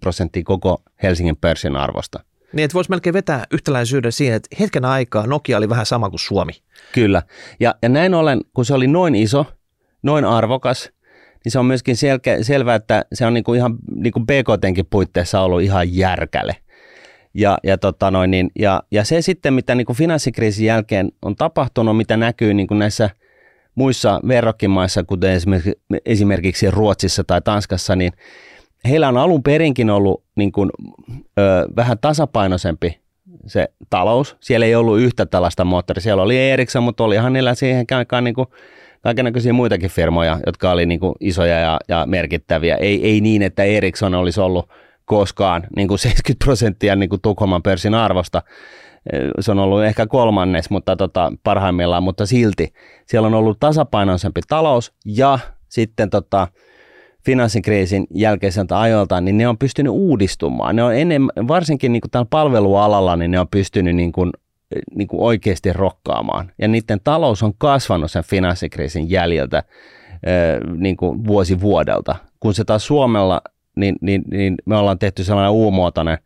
prosenttia koko Helsingin pörssin arvosta. Niin, että voisi melkein vetää yhtäläisyyden siihen, että hetken aikaa Nokia oli vähän sama kuin Suomi. Kyllä. Ja, ja näin ollen, kun se oli noin iso, noin arvokas, niin se on myöskin selkeä, selvää, että se on niinku ihan niinku BKTnkin puitteissa ollut ihan järkäle. Ja, ja, tota noin, niin, ja, ja se sitten, mitä niin kuin finanssikriisin jälkeen on tapahtunut, mitä näkyy niin kuin näissä muissa verrokkimaissa, kuten esimerkiksi, esimerkiksi Ruotsissa tai Tanskassa, niin heillä on alun perinkin ollut niin kuin, ö, vähän tasapainoisempi se talous. Siellä ei ollut yhtä tällaista moottoria. Siellä oli Ericsson, mutta olihan niillä siihen aikaan niin kuin muitakin firmoja, jotka oli niin kuin isoja ja, ja merkittäviä. Ei, ei niin, että Ericsson olisi ollut koskaan niin kuin 70 prosenttia niin kuin Tukholman pörssin arvosta. Se on ollut ehkä kolmannes, mutta tota, parhaimmillaan, mutta silti siellä on ollut tasapainoisempi talous ja sitten tota, finanssikriisin jälkeiseltä ajoilta, niin ne on pystynyt uudistumaan. Ne on enemmän, varsinkin niin kuin tällä palvelualalla, niin ne on pystynyt niin kuin, niin kuin oikeasti rokkaamaan. Ja niiden talous on kasvanut sen finanssikriisin jäljiltä niin kuin vuosi vuodelta. Kun se taas Suomella, niin, niin, niin me ollaan tehty sellainen uumuotoinen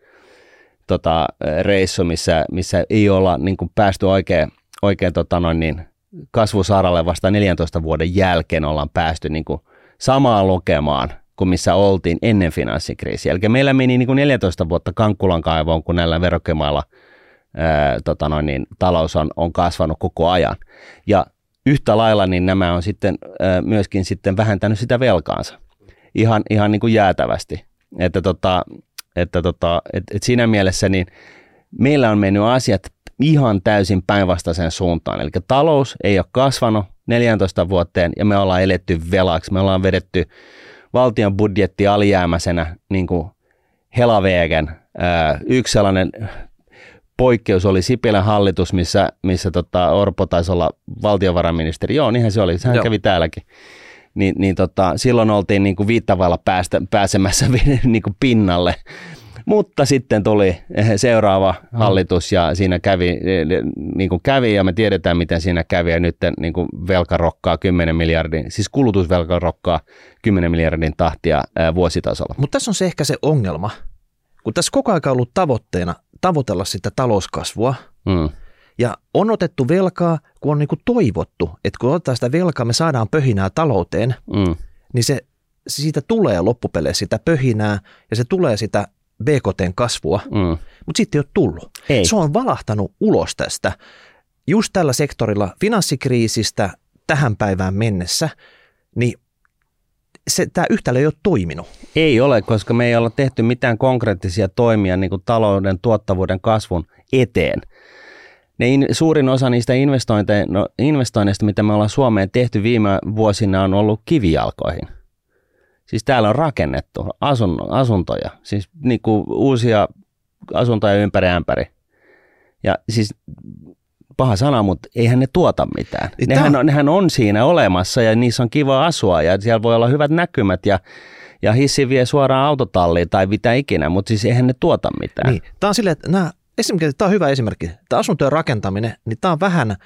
tota, reissu, missä, missä ei olla niin kuin päästy oikein, oikein tota noin niin, kasvusaralle vasta 14 vuoden jälkeen ollaan päästy niin kuin samaan lukemaan kuin missä oltiin ennen finanssikriisiä. Eli meillä meni niin kuin 14 vuotta Kankkulan kaivoon, kun näillä verokemailla tota niin, talous on, on kasvanut koko ajan. Ja yhtä lailla niin nämä on sitten ää, myöskin sitten vähentänyt sitä velkaansa ihan, ihan niin kuin jäätävästi. Että tota, että tota, et, et siinä mielessä niin meillä on mennyt asiat ihan täysin päinvastaisen suuntaan. Eli talous ei ole kasvanut 14 vuoteen ja me ollaan eletty velaksi. Me ollaan vedetty valtion budjetti alijäämäisenä niin kuin helaveegen. Yksi sellainen poikkeus oli Sipilän hallitus, missä, missä tota Orpo taisi olla valtiovarainministeri. Joo, niinhän se oli. Sehän Joo. kävi täälläkin. Niin, niin tota, silloin oltiin niin kuin viittavalla päästä, pääsemässä [LAUGHS] niin kuin pinnalle. Mutta sitten tuli seuraava hallitus ja siinä kävi, niin kuin kävi ja me tiedetään miten siinä kävi ja nyt niin kuin velka rokkaa 10 miljardin, siis kulutusvelka rokkaa 10 miljardin tahtia vuositasolla. Mutta tässä on se ehkä se ongelma, kun tässä koko ajan ollut tavoitteena tavoitella sitä talouskasvua mm. ja on otettu velkaa, kun on niin kuin toivottu, että kun ottaa sitä velkaa, me saadaan pöhinää talouteen, mm. niin se siitä tulee loppupeleissä sitä pöhinää ja se tulee sitä BKTn kasvua, mm. mutta sitten ei ole tullut. Ei. Se on valahtanut ulos tästä just tällä sektorilla finanssikriisistä tähän päivään mennessä, niin se, tämä yhtälö ei ole toiminut. Ei ole, koska me ei olla tehty mitään konkreettisia toimia niin kuin talouden tuottavuuden kasvun eteen. Ne in, suurin osa niistä no, investoinneista, mitä me ollaan Suomeen tehty viime vuosina, on ollut kivijalkoihin. Siis täällä on rakennettu asun, asuntoja, siis niin kuin uusia asuntoja ympäri ämpäri. Ja siis paha sana, mutta eihän ne tuota mitään. Niin nehän, on, nehän on siinä olemassa ja niissä on kiva asua ja siellä voi olla hyvät näkymät ja, ja hissi vie suoraan autotalliin tai mitä ikinä, mutta siis eihän ne tuota mitään. Niin. Tämä on silleen, että nämä, esimerkiksi, tämä on hyvä esimerkki. Tämä asuntojen rakentaminen, niin tämä on vähän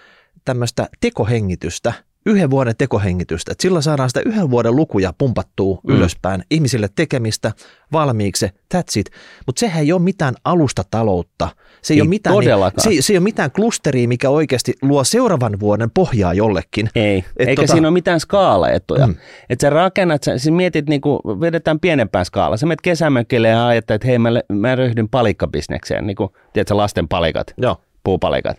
tämmöistä tekohengitystä – yhden vuoden tekohengitystä, että sillä saadaan sitä yhden vuoden lukuja pumpattua mm. ylöspäin, ihmisille tekemistä valmiiksi, that's it. Mutta sehän ei ole mitään alustataloutta. Se ei, ei ole mitään, niin, se, se ei ole mitään klusteria, mikä oikeasti luo seuraavan vuoden pohjaa jollekin. Ei, Et eikä tota, siinä ole mitään skaalaetuja. Mm. Että sä rakennat, sä, sä mietit, niin kuin, vedetään pienempään skaala. Sä menet kesämökille ja ajattelet, että hei mä, mä ryhdyn palikkabisnekseen, niin kuin, tiedätkö, lasten palikat, Joo. puupalikat.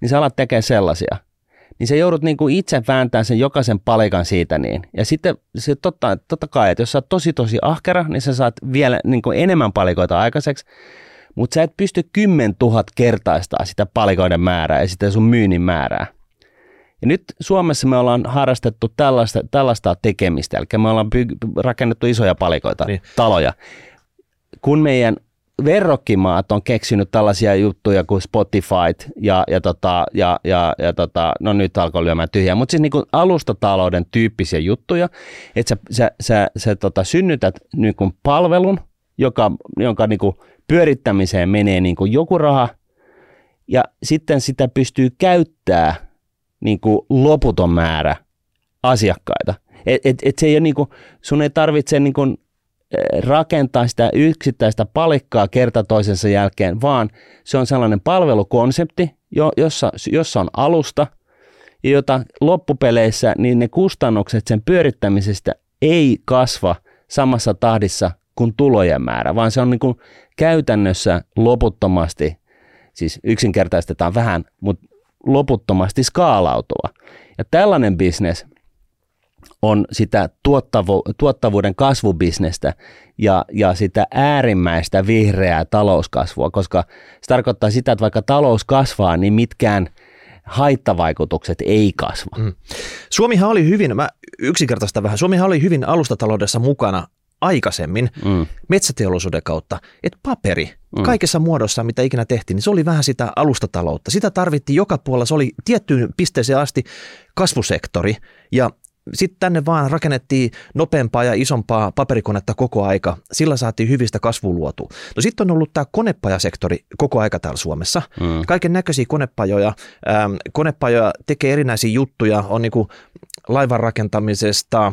Niin sä alat tekemään sellaisia – niin sä joudut niin kuin itse vääntämään sen jokaisen palikan siitä niin. Ja sitten se totta, totta kai, että jos sä oot tosi tosi ahkera, niin sä saat vielä niin kuin enemmän palikoita aikaiseksi, mutta sä et pysty 10 000 kertaistaa sitä palikoiden määrää ja sitä sun myynnin määrää. Ja nyt Suomessa me ollaan harrastettu tällaista, tällaista tekemistä, eli me ollaan rakennettu isoja palikoita, niin. taloja. Kun meidän verrokkimaat on keksinyt tällaisia juttuja kuin Spotify ja, ja, tota, ja, ja, ja tota, no nyt alkoi lyömään tyhjää, mutta siis niin kuin alustatalouden tyyppisiä juttuja, että sä, sä, sä, sä tota, synnytät niin kuin palvelun, joka, jonka niin kuin pyörittämiseen menee niin kuin joku raha, ja sitten sitä pystyy käyttää niin kuin loputon määrä asiakkaita. Et, et, et se ei ole niin kuin, sun ei tarvitse niin kuin rakentaa sitä yksittäistä palikkaa kerta toisensa jälkeen, vaan se on sellainen palvelukonsepti, jossa, jossa on alusta, jota loppupeleissä niin ne kustannukset sen pyörittämisestä ei kasva samassa tahdissa kuin tulojen määrä, vaan se on niin kuin käytännössä loputtomasti, siis yksinkertaistetaan vähän, mutta loputtomasti skaalautuva. Ja tällainen bisnes on sitä tuottavu, tuottavuuden kasvubisnestä ja, ja sitä äärimmäistä vihreää talouskasvua, koska se tarkoittaa sitä, että vaikka talous kasvaa, niin mitkään haittavaikutukset ei kasva. Mm. Suomihan oli hyvin, mä yksinkertaista vähän, Suomihan oli hyvin alustataloudessa mukana aikaisemmin mm. metsäteollisuuden kautta, että paperi mm. kaikessa muodossa, mitä ikinä tehtiin, niin se oli vähän sitä alustataloutta. Sitä tarvittiin joka puolella, se oli tiettyyn pisteeseen asti kasvusektori ja sitten tänne vaan rakennettiin nopeampaa ja isompaa paperikonetta koko aika. Sillä saatiin hyvistä kasvuluotua. No sitten on ollut tämä konepajasektori koko aika täällä Suomessa. Mm. Kaiken näköisiä konepajoja. Ähm, konepajoja tekee erinäisiä juttuja. On niinku laivan rakentamisesta,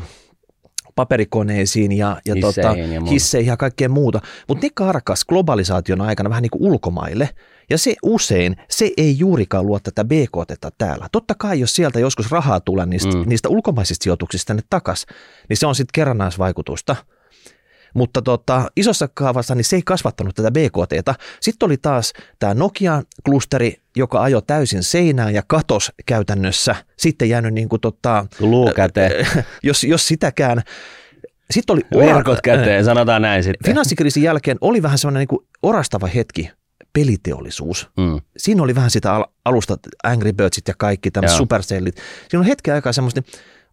paperikoneisiin ja, ja, hisseihin, tota, ja hisseihin ja kaikkea muuta. Mutta ne karkas globalisaation aikana vähän niin kuin ulkomaille. Ja se usein, se ei juurikaan luo tätä BKT täällä. Totta kai, jos sieltä joskus rahaa tulee niistä, mm. niistä ulkomaisista sijoituksista tänne takas, niin se on sitten kerrannaisvaikutusta. mutta tota, isossa kaavassa niin se ei kasvattanut tätä BKTtä. Sitten oli taas tämä Nokia-klusteri, joka ajoi täysin seinään ja katos käytännössä. Sitten jäänyt niin kuin tota, Luukäteen. [LAUGHS] jos, jos sitäkään. Sitten oli Verkot käteen, sanotaan näin sitten. Finanssikriisin jälkeen oli vähän sellainen niin orastava hetki peliteollisuus. Mm. Siinä oli vähän sitä alusta, Angry Birdsit ja kaikki, tämmöiset supercellit. Siinä on hetken aikaa semmoista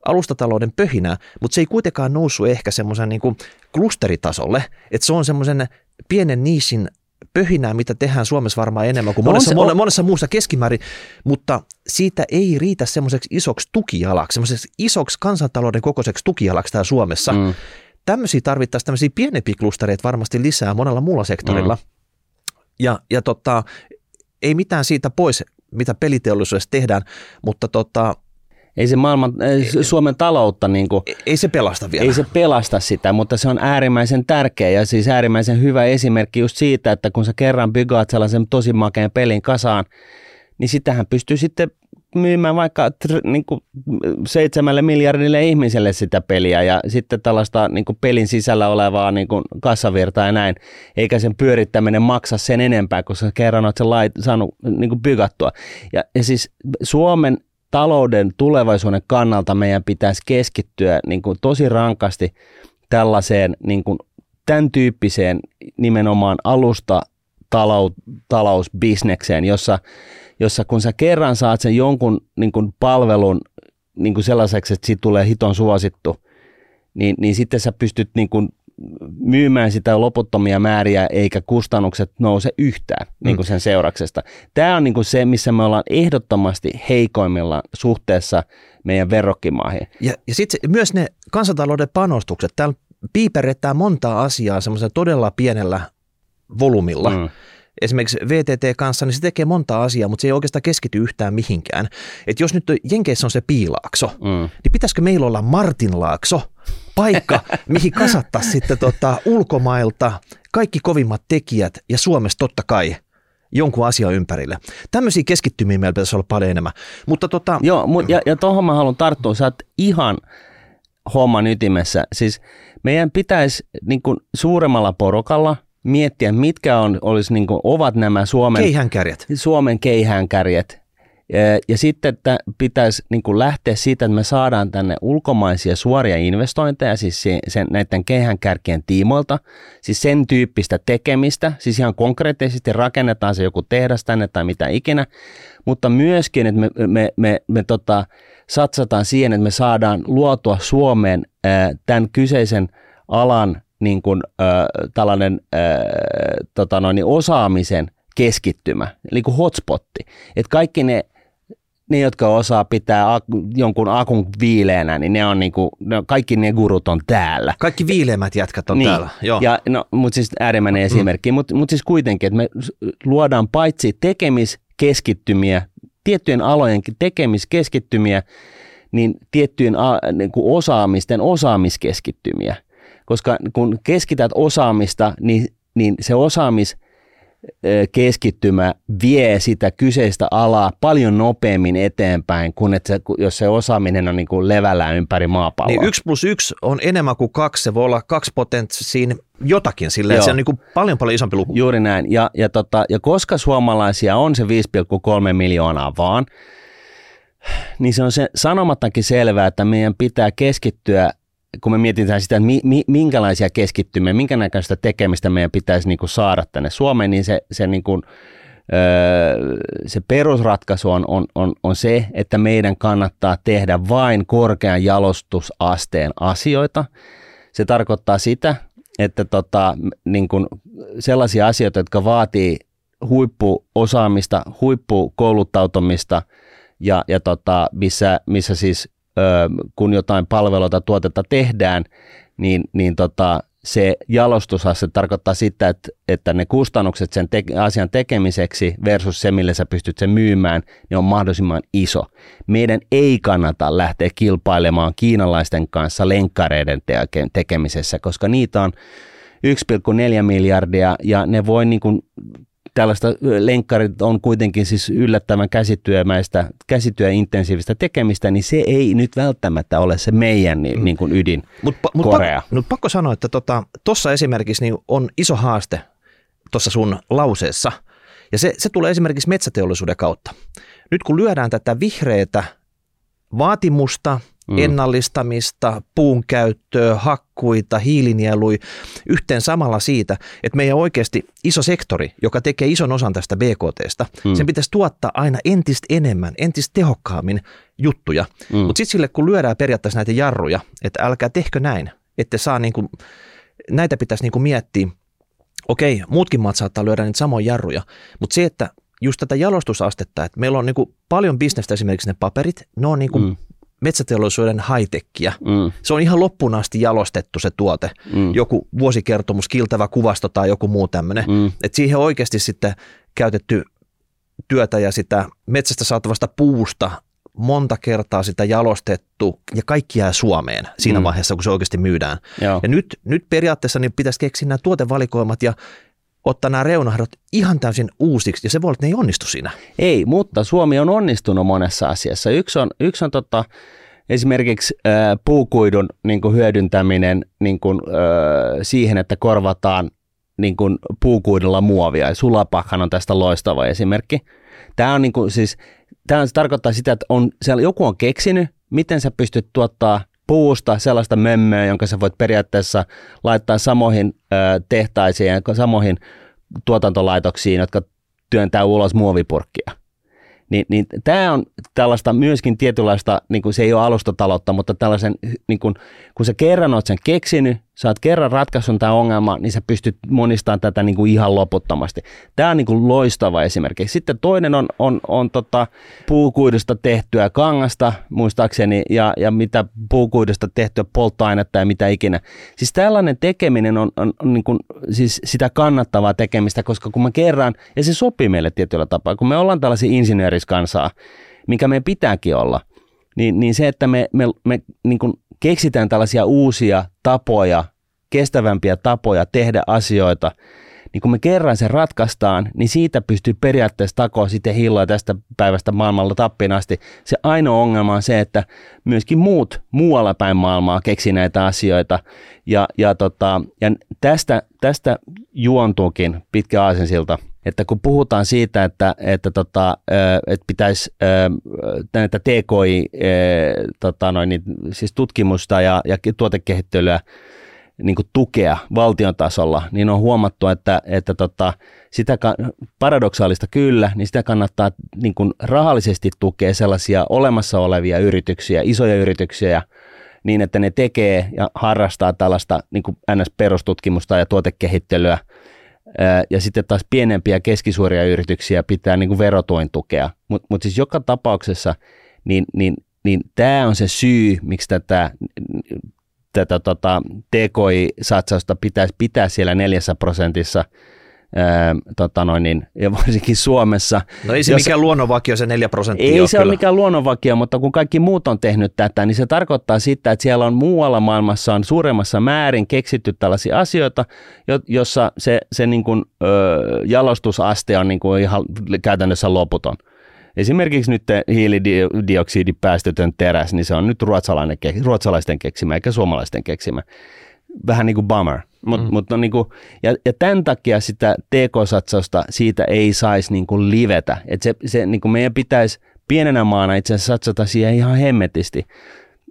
alustatalouden pöhinää, mutta se ei kuitenkaan noussut ehkä semmoisen niin klusteritasolle, että se on semmoisen pienen niisin pöhinää, mitä tehdään Suomessa varmaan enemmän kuin no monessa, se, on... monessa muussa keskimäärin, mutta siitä ei riitä semmoiseksi isoksi tukijalaksi, semmoiseksi isoksi kansantalouden kokoiseksi tukijalaksi täällä Suomessa. Mm. Tämmöisiä tarvittaisiin tämmöisiä pienempiä klustereita varmasti lisää monella muulla sektorilla. Mm. Ja, ja tota, ei mitään siitä pois, mitä peliteollisuudessa tehdään, mutta tota, ei se maailman, ei, Suomen taloutta niin kuin, ei se pelasta vielä. Ei se pelasta sitä, mutta se on äärimmäisen tärkeä ja siis äärimmäisen hyvä esimerkki just siitä, että kun sä kerran bygaat sellaisen tosi makeen pelin kasaan, niin sitähän pystyy sitten myymään vaikka niin kuin seitsemälle miljardille ihmiselle sitä peliä ja sitten tällaista niin kuin pelin sisällä olevaa niin kuin kassavirtaa ja näin, eikä sen pyörittäminen maksa sen enempää, koska kerran olet sen lait, saanut niin kuin bygattua. Ja, ja siis Suomen talouden tulevaisuuden kannalta meidän pitäisi keskittyä niin kuin tosi rankasti tällaiseen niin kuin tämän tyyppiseen nimenomaan alusta talou, talousbisnekseen, jossa, jossa kun sä kerran saat sen jonkun niin kuin palvelun niin kuin sellaiseksi, että siitä tulee hiton suosittu, niin, niin sitten sä pystyt niin kuin myymään sitä loputtomia määriä eikä kustannukset nouse yhtään mm. niin kuin sen seurauksesta. Tämä on niin kuin se, missä me ollaan ehdottomasti heikoimmilla suhteessa meidän verrokkimaihin. Ja, ja sitten myös ne kansantalouden panostukset. Täällä piiperretään montaa asiaa semmoisella todella pienellä volumilla. Mm esimerkiksi VTT kanssa, niin se tekee monta asiaa, mutta se ei oikeastaan keskity yhtään mihinkään. Et jos nyt Jenkeissä on se piilaakso, mm. niin pitäisikö meillä olla Martinlaakso, paikka, [LAUGHS] mihin kasattaa sitten tota, ulkomailta kaikki kovimmat tekijät ja Suomessa totta kai jonkun asian ympärille. Tämmöisiä keskittymiä meillä pitäisi olla paljon enemmän. Mutta tota... Joo, ja, ja tuohon mä haluan tarttua. Sä oot ihan homman ytimessä. Siis meidän pitäisi niin kuin suuremmalla porokalla miettiä, mitkä on, olisi, niin kuin, ovat nämä Suomen, keihänkärjet. Suomen keihäänkärjet. Ja, ja sitten että pitäisi niin kuin lähteä siitä, että me saadaan tänne ulkomaisia suoria investointeja, siis se, sen, näiden kärkien tiimoilta, siis sen tyyppistä tekemistä, siis ihan konkreettisesti rakennetaan se joku tehdas tänne tai mitä ikinä, mutta myöskin, että me, me, me, me, me tota, satsataan siihen, että me saadaan luotua Suomeen ää, tämän kyseisen alan niin kuin, ää, tällainen ää, tota noin, osaamisen keskittymä, eli kuin hotspotti. Että kaikki ne ne, jotka osaa pitää jonkun akun viileänä, niin ne on niinku, ne, kaikki ne gurut on täällä. Kaikki viileämmät jätkät on niin. täällä, joo. Ja, no, mutta siis äärimmäinen mm. esimerkki, mutta mut siis kuitenkin, että me luodaan paitsi tekemiskeskittymiä, tiettyjen alojen tekemiskeskittymiä, niin tiettyjen a, niin kuin osaamisten osaamiskeskittymiä. Koska kun keskität osaamista, niin, niin se osaamis keskittymä vie sitä kyseistä alaa paljon nopeammin eteenpäin, kuin että se, jos se osaaminen on niin kuin levällään ympäri maapalloa. Niin yksi plus yksi on enemmän kuin kaksi, se voi olla kaksi potenssiin jotakin sillä se on niin kuin paljon paljon isompi luku. Juuri näin, ja, ja, tota, ja koska suomalaisia on se 5,3 miljoonaa vaan, niin se on se sanomattakin selvää, että meidän pitää keskittyä kun me mietitään sitä, että mi, mi, minkälaisia keskittymiä, minkä näköistä tekemistä meidän pitäisi niin kuin saada tänne Suomeen, niin se, se, niin kuin, öö, se perusratkaisu on, on, on, on se, että meidän kannattaa tehdä vain korkean jalostusasteen asioita. Se tarkoittaa sitä, että tota, niin kuin sellaisia asioita, jotka vaatii huippuosaamista, huippukouluttautumista ja, ja tota, missä, missä siis kun jotain palveluita tuotetta tehdään, niin, niin tota, se jalostusaste tarkoittaa sitä, että, että ne kustannukset sen te- asian tekemiseksi versus se, millä sä pystyt sen myymään, niin on mahdollisimman iso. Meidän ei kannata lähteä kilpailemaan kiinalaisten kanssa lenkkareiden te- tekemisessä, koska niitä on 1,4 miljardia ja ne voi niin kuin tällaista lenkkarit on kuitenkin siis yllättävän käsityömäistä, käsityöintensiivistä tekemistä, niin se ei nyt välttämättä ole se meidän niin, mm. niin kuin ydin Mutta mut, Korea. Mut, mut pakko sanoa, että tuossa tota, esimerkiksi niin on iso haaste tuossa sun lauseessa, ja se, se tulee esimerkiksi metsäteollisuuden kautta. Nyt kun lyödään tätä vihreätä vaatimusta, mm. ennallistamista, puun käyttöä, hakkuita, hiilinielui yhteen samalla siitä, että meidän oikeasti iso sektori, joka tekee ison osan tästä BKTstä, mm. sen pitäisi tuottaa aina entistä enemmän, entistä tehokkaammin juttuja. Mm. Mutta sitten sille, kun lyödään periaatteessa näitä jarruja, että älkää tehkö näin, että saa niinku, näitä pitäisi niinku miettiä, okei, muutkin maat saattaa lyödä niitä samoja jarruja, mutta se, että just tätä jalostusastetta, että meillä on niinku paljon bisnestä esimerkiksi ne paperit, ne on niinku mm metsäteollisuuden high-techia. Mm. Se on ihan loppuun asti jalostettu se tuote. Mm. Joku vuosikertomus, kiltävä kuvasto tai joku muu tämmöinen. Mm. Et siihen oikeasti sitten käytetty työtä ja sitä metsästä saatavasta puusta monta kertaa sitä jalostettu ja kaikki jää Suomeen siinä mm. vaiheessa, kun se oikeasti myydään. Joo. Ja nyt, nyt periaatteessa niin pitäisi keksiä nämä tuotevalikoimat ja ottaa nämä reunahdot ihan täysin uusiksi, ja se voi olla, että ne ei onnistu siinä. Ei, mutta Suomi on onnistunut monessa asiassa. Yksi on, yksi on tota, esimerkiksi äh, puukuidun niin kuin hyödyntäminen niin kuin, äh, siihen, että korvataan niin kuin puukuidulla muovia. Ja sulapakhan on tästä loistava esimerkki. Tämä on niin kuin, siis, tämä on, se tarkoittaa sitä, että on, siellä joku on keksinyt, miten sä pystyt tuottaa puusta sellaista mömmöä, jonka sä voit periaatteessa laittaa samoihin tehtaisiin ja samoihin tuotantolaitoksiin, jotka työntää ulos muovipurkkia. Niin, niin tämä on tällaista myöskin tietynlaista, niin kuin se ei ole alustataloutta, mutta tällaisen, niin kuin, kun sä kerran oot sen keksinyt, sä oot kerran ratkaissut tämä ongelma, niin sä pystyt monistamaan tätä niin kuin ihan loputtomasti. Tämä on niin kuin loistava esimerkki. Sitten toinen on, on, on tota puukuidusta tehtyä kangasta, muistaakseni, ja, ja mitä puukuidusta tehtyä polttoainetta ja mitä ikinä. Siis tällainen tekeminen on, on, on niin kuin, siis sitä kannattavaa tekemistä, koska kun mä kerran, ja se sopii meille tietyllä tapaa, kun me ollaan tällaisia insinööriskansaa, mikä meidän pitääkin olla, niin, niin se, että me, me, me niin kuin keksitään tällaisia uusia tapoja, kestävämpiä tapoja tehdä asioita, niin kun me kerran sen ratkaistaan, niin siitä pystyy periaatteessa takoa sitten hilloa tästä päivästä maailmalla tappiin asti. Se ainoa ongelma on se, että myöskin muut muualla päin maailmaa keksi näitä asioita. Ja, ja, tota, ja tästä, tästä juontuukin pitkä aasensilta että kun puhutaan siitä, että, että, tota, että pitäisi näitä TKI, tota noin, niin, siis tutkimusta ja, ja tuotekehittelyä niin kuin tukea valtion tasolla, niin on huomattu, että, että tota, sitä paradoksaalista kyllä, niin sitä kannattaa niin kuin rahallisesti tukea sellaisia olemassa olevia yrityksiä, isoja yrityksiä, niin että ne tekee ja harrastaa tällaista niin kuin NS-perustutkimusta ja tuotekehittelyä – ja sitten taas pienempiä keskisuoria yrityksiä pitää niin kuin verotoin tukea. Mutta mut siis joka tapauksessa niin, niin, niin tämä on se syy, miksi tätä, tätä tota, TKI-satsausta pitäisi pitää siellä neljässä prosentissa – Öö, tota noin, niin, ja varsinkin Suomessa. No ei se jos, mikään luonnonvakio se 4 prosenttia Ei se ole mikään luonnonvakio, mutta kun kaikki muut on tehnyt tätä, niin se tarkoittaa sitä, että siellä on muualla maailmassa on suuremmassa määrin keksitty tällaisia asioita, jossa se, se niin kuin, ö, jalostusaste on niin kuin ihan käytännössä loputon. Esimerkiksi nyt hiilidioksidipäästötön teräs, niin se on nyt ruotsalainen, ruotsalaisten keksimä eikä suomalaisten keksimä. Vähän niin kuin bummer. Mut, mm. mutta niin kuin, ja, ja tämän takia sitä TK-satsausta siitä ei saisi niin kuin livetä. Et se, se, niin kuin meidän pitäisi pienenä maana itse asiassa satsata siihen ihan hemmetisti.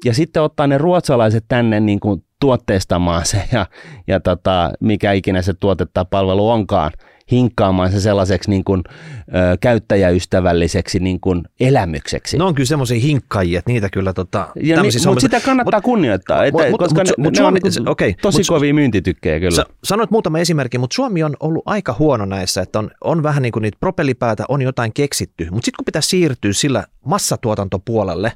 Ja sitten ottaa ne ruotsalaiset tänne niin kuin tuotteistamaan se ja, ja tota, mikä ikinä se tuote tai palvelu onkaan – hinkkaamaan se sellaiseksi niin kuin, ö, käyttäjäystävälliseksi niin kuin elämykseksi. No on kyllä semmoisia hinkkaajia, että niitä kyllä tota, ja niin, Mutta sitä kannattaa mut, kunnioittaa, että, mut, koska mut, ne, mut ne Suomi, on niin okay, tosi mut, kovia myyntitykkejä kyllä. Sa, sanoit muutama esimerkki, mutta Suomi on ollut aika huono näissä, että on, on vähän niin kuin niitä propellipäätä, on jotain keksitty, mutta sitten kun pitää siirtyä sillä massatuotantopuolelle,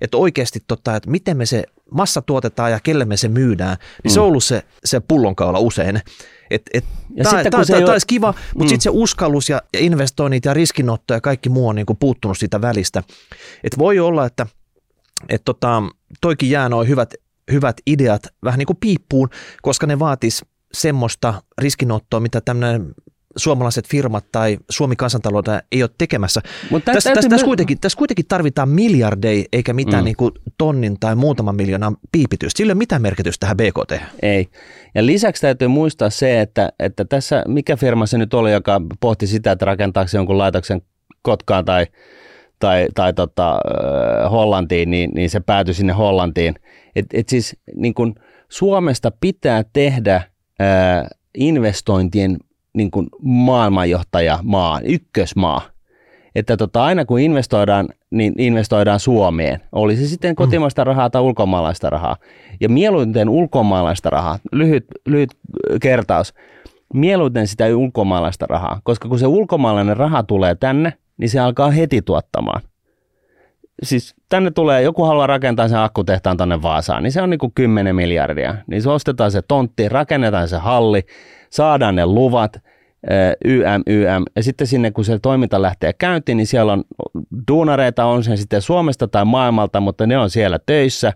että oikeasti tota, että miten me se massa tuotetaan ja kelle me se myydään, niin mm. se on ollut se, se pullonkaula usein. Et, et, ja tämä, tämä, tämä, olisi kiva, mutta mm. sitten se uskallus ja, ja investoinnit ja riskinotto ja kaikki muu on niin kuin puuttunut siitä välistä. Et voi olla, että et tota, toikin jää noin hyvät, hyvät ideat vähän niin kuin piippuun, koska ne vaatis semmoista riskinottoa, mitä tämmöinen suomalaiset firmat tai Suomi kansantaloutta ei ole tekemässä. Mutta tässä, tässä, tässä, kuitenkin, tässä kuitenkin tarvitaan miljardeja eikä mitään mm. niin kuin tonnin tai muutaman miljoonan piipitystä. Sillä ei ole mitään merkitystä tähän BKT. Ei. Ja lisäksi täytyy muistaa se, että, että tässä mikä firma se nyt oli, joka pohti sitä, että rakentaako se jonkun laitoksen Kotkaan tai, tai, tai tota, Hollantiin, niin, niin se päätyi sinne Hollantiin. Et, et siis niin kun Suomesta pitää tehdä ää, investointien niin kuin maailmanjohtaja maa, ykkösmaa. Että tota, aina kun investoidaan, niin investoidaan Suomeen. Oli se sitten kotimaista rahaa tai ulkomaalaista rahaa. Ja mieluiten ulkomaalaista rahaa, lyhyt, lyhyt kertaus, mieluiten sitä ulkomaalaista rahaa, koska kun se ulkomaalainen raha tulee tänne, niin se alkaa heti tuottamaan. Siis tänne tulee, joku haluaa rakentaa sen akkutehtaan tonne Vaasaan, niin se on niin kuin 10 miljardia. Niin se ostetaan se tontti, rakennetaan se halli, saadaan ne luvat, YM, YM, ja sitten sinne kun se toiminta lähtee käyntiin, niin siellä on duunareita, on se sitten Suomesta tai maailmalta, mutta ne on siellä töissä,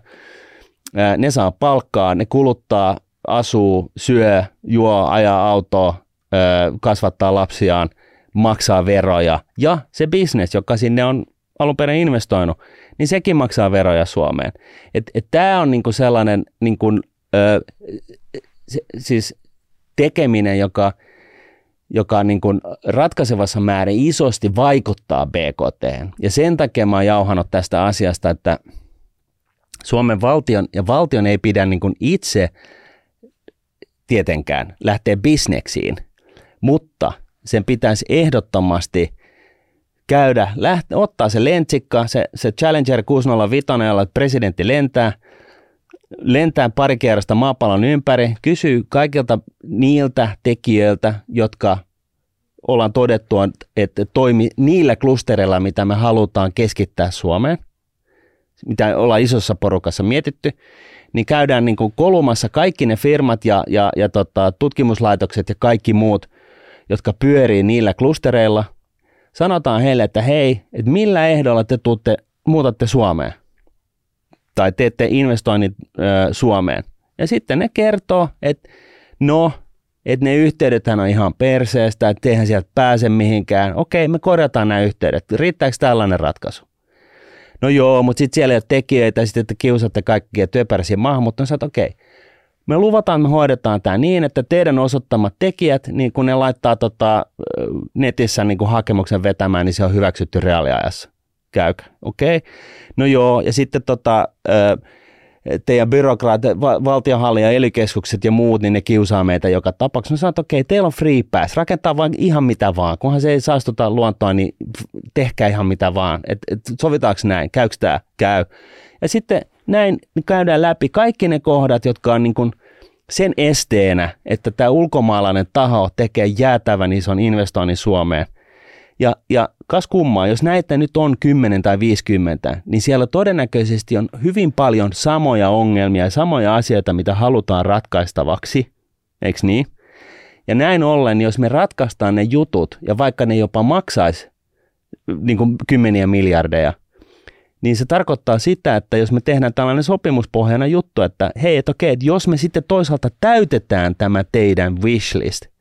ne saa palkkaa, ne kuluttaa, asuu, syö, juo, ajaa autoa, kasvattaa lapsiaan, maksaa veroja, ja se bisnes, joka sinne on alun perin investoinut, niin sekin maksaa veroja Suomeen. Tämä on niinku sellainen niinku, ö, se, siis tekeminen, joka, joka niin kuin ratkaisevassa määrin isosti vaikuttaa BKT. Ja sen takia mä oon jauhanut tästä asiasta, että Suomen valtion, ja valtion ei pidä niin kuin itse tietenkään lähteä bisneksiin, mutta sen pitäisi ehdottomasti käydä, lähteä, ottaa se lentsikka, se, se Challenger 605, jolla presidentti lentää – lentää pari kerrasta maapallon ympäri, kysyy kaikilta niiltä tekijöiltä, jotka ollaan todettu, että toimi niillä klustereilla, mitä me halutaan keskittää Suomeen, mitä ollaan isossa porukassa mietitty, niin käydään niin kuin kolumassa kaikki ne firmat ja, ja, ja tota, tutkimuslaitokset ja kaikki muut, jotka pyörii niillä klustereilla. Sanotaan heille, että hei, että millä ehdolla te tuutte, muutatte Suomeen – tai teette investoinnit ö, Suomeen. Ja sitten ne kertoo, että no, että ne yhteydethän on ihan perseestä, että eihän sieltä pääse mihinkään. Okei, me korjataan nämä yhteydet. Riittääkö tällainen ratkaisu? No joo, mutta sitten siellä ei ole tekijöitä, sitten että kiusatte kaikkia työperäisiä maahanmuuttajia. Sanoit, okei, me luvataan, me hoidetaan tämä niin, että teidän osoittamat tekijät, niin kun ne laittaa tota, netissä niin kun hakemuksen vetämään, niin se on hyväksytty reaaliajassa käykö, okei. Okay. No joo, ja sitten tota, teidän byrokraatit, valtionhallinnon ja ely ja muut, niin ne kiusaa meitä joka tapauksessa. No sanoo, että okei, okay, teillä on free pass, rakentaa vain ihan mitä vaan. Kunhan se ei saastuta luontoa, niin tehkää ihan mitä vaan. Et, et, sovitaanko näin, käykö tämä? Käy. Ja sitten näin käydään läpi kaikki ne kohdat, jotka on niin kuin sen esteenä, että tämä ulkomaalainen taho tekee jäätävän ison investoinnin Suomeen. Ja, ja kas kummaa, jos näitä nyt on 10 tai 50, niin siellä todennäköisesti on hyvin paljon samoja ongelmia ja samoja asioita, mitä halutaan ratkaistavaksi, eikö niin? Ja näin ollen, jos me ratkaistaan ne jutut, ja vaikka ne jopa maksaisi niin kuin kymmeniä miljardeja, niin se tarkoittaa sitä, että jos me tehdään tällainen sopimuspohjana juttu, että hei, että okei, että jos me sitten toisaalta täytetään tämä teidän wishlist –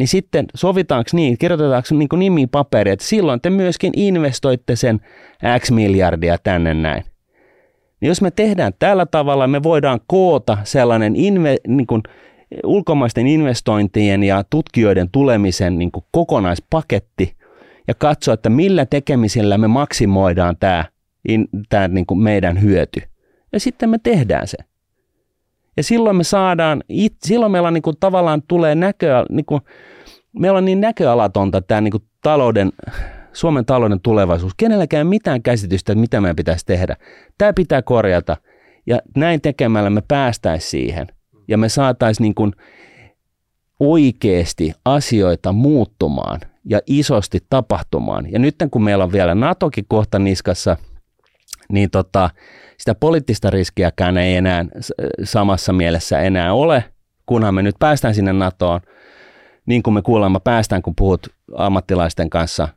niin sitten sovitaanko niin, kirjoitetaanko niin kuin nimi paperi, että silloin te myöskin investoitte sen X miljardia tänne näin. Niin jos me tehdään tällä tavalla, me voidaan koota sellainen inve, niin kuin ulkomaisten investointien ja tutkijoiden tulemisen niin kuin kokonaispaketti ja katsoa, että millä tekemisellä me maksimoidaan tämä, tämä niin kuin meidän hyöty. Ja sitten me tehdään se. Ja silloin me saadaan, it, silloin meillä niin kuin tavallaan tulee näköä, niin kuin, meillä on niin näköalatonta tämä niin kuin talouden, Suomen talouden tulevaisuus. Kenelläkään mitään käsitystä, että mitä meidän pitäisi tehdä. Tämä pitää korjata. Ja näin tekemällä me päästäisiin siihen. Ja me saataisiin niin oikeasti asioita muuttumaan ja isosti tapahtumaan. Ja nyt kun meillä on vielä NATOkin kohta niskassa, niin tota, sitä poliittista riskiäkään ei enää samassa mielessä enää ole, kunhan me nyt päästään sinne NATOon, niin kuin me kuulemma päästään, kun puhut ammattilaisten kanssa.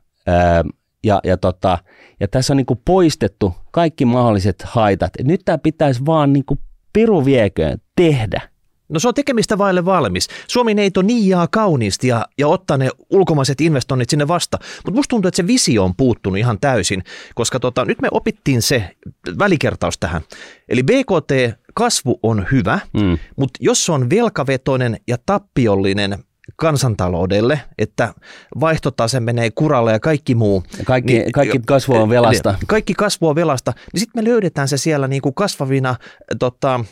ja, ja, tota, ja tässä on niin kuin poistettu kaikki mahdolliset haitat. Et nyt tämä pitäisi vaan niin kuin piru vieköön tehdä. No se on tekemistä vaille valmis. Suomi neito niijaa kauniisti ja, ja ottaa ne ulkomaiset investoinnit sinne vasta. Mutta musta tuntuu, että se visio on puuttunut ihan täysin, koska tota, nyt me opittiin se välikertaus tähän. Eli BKT-kasvu on hyvä, mm. mutta jos se on velkavetoinen ja tappiollinen kansantaloudelle, että vaihtotase menee kuralle ja kaikki muu. Kaikki, niin, kaikki kasvu on velasta. Niin, kaikki kasvu on velasta, niin sitten me löydetään se siellä niin kuin kasvavina tota,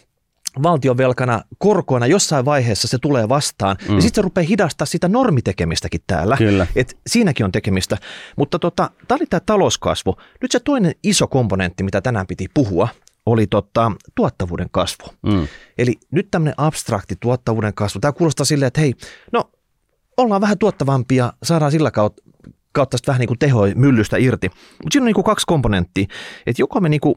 valtionvelkana korkoina jossain vaiheessa se tulee vastaan. Mm. Ja sitten se rupeaa hidastaa sitä normitekemistäkin täällä. Kyllä. Et siinäkin on tekemistä. Mutta tota, tämä oli tämä talouskasvu. Nyt se toinen iso komponentti, mitä tänään piti puhua, oli tota, tuottavuuden kasvu. Mm. Eli nyt tämmöinen abstrakti tuottavuuden kasvu. Tämä kuulostaa silleen, että hei, no ollaan vähän tuottavampia, saadaan sillä kautta, kautta vähän niin kuin tehoi myllystä irti. Mutta siinä on niin kuin kaksi komponenttia. Että joko me niin kuin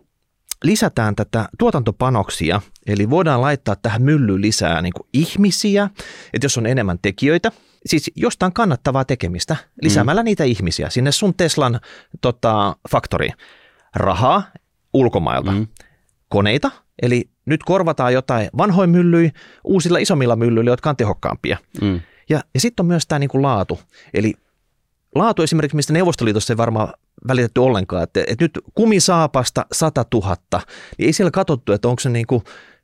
lisätään tätä tuotantopanoksia, eli voidaan laittaa tähän myllyyn lisää niin kuin ihmisiä, että jos on enemmän tekijöitä, siis jostain kannattavaa tekemistä, lisäämällä mm. niitä ihmisiä sinne sun Teslan tota, faktoriin. Rahaa ulkomailta, mm. koneita, eli nyt korvataan jotain vanhoin myllyjä uusilla isommilla myllyillä, jotka on tehokkaampia. Mm. Ja, ja sitten on myös tämä niin kuin laatu, eli laatu esimerkiksi, mistä Neuvostoliitossa ei varmaan välitetty ollenkaan, että, että nyt kumisaapasta 100 000, niin ei siellä katsottu, että onko se niin kuin,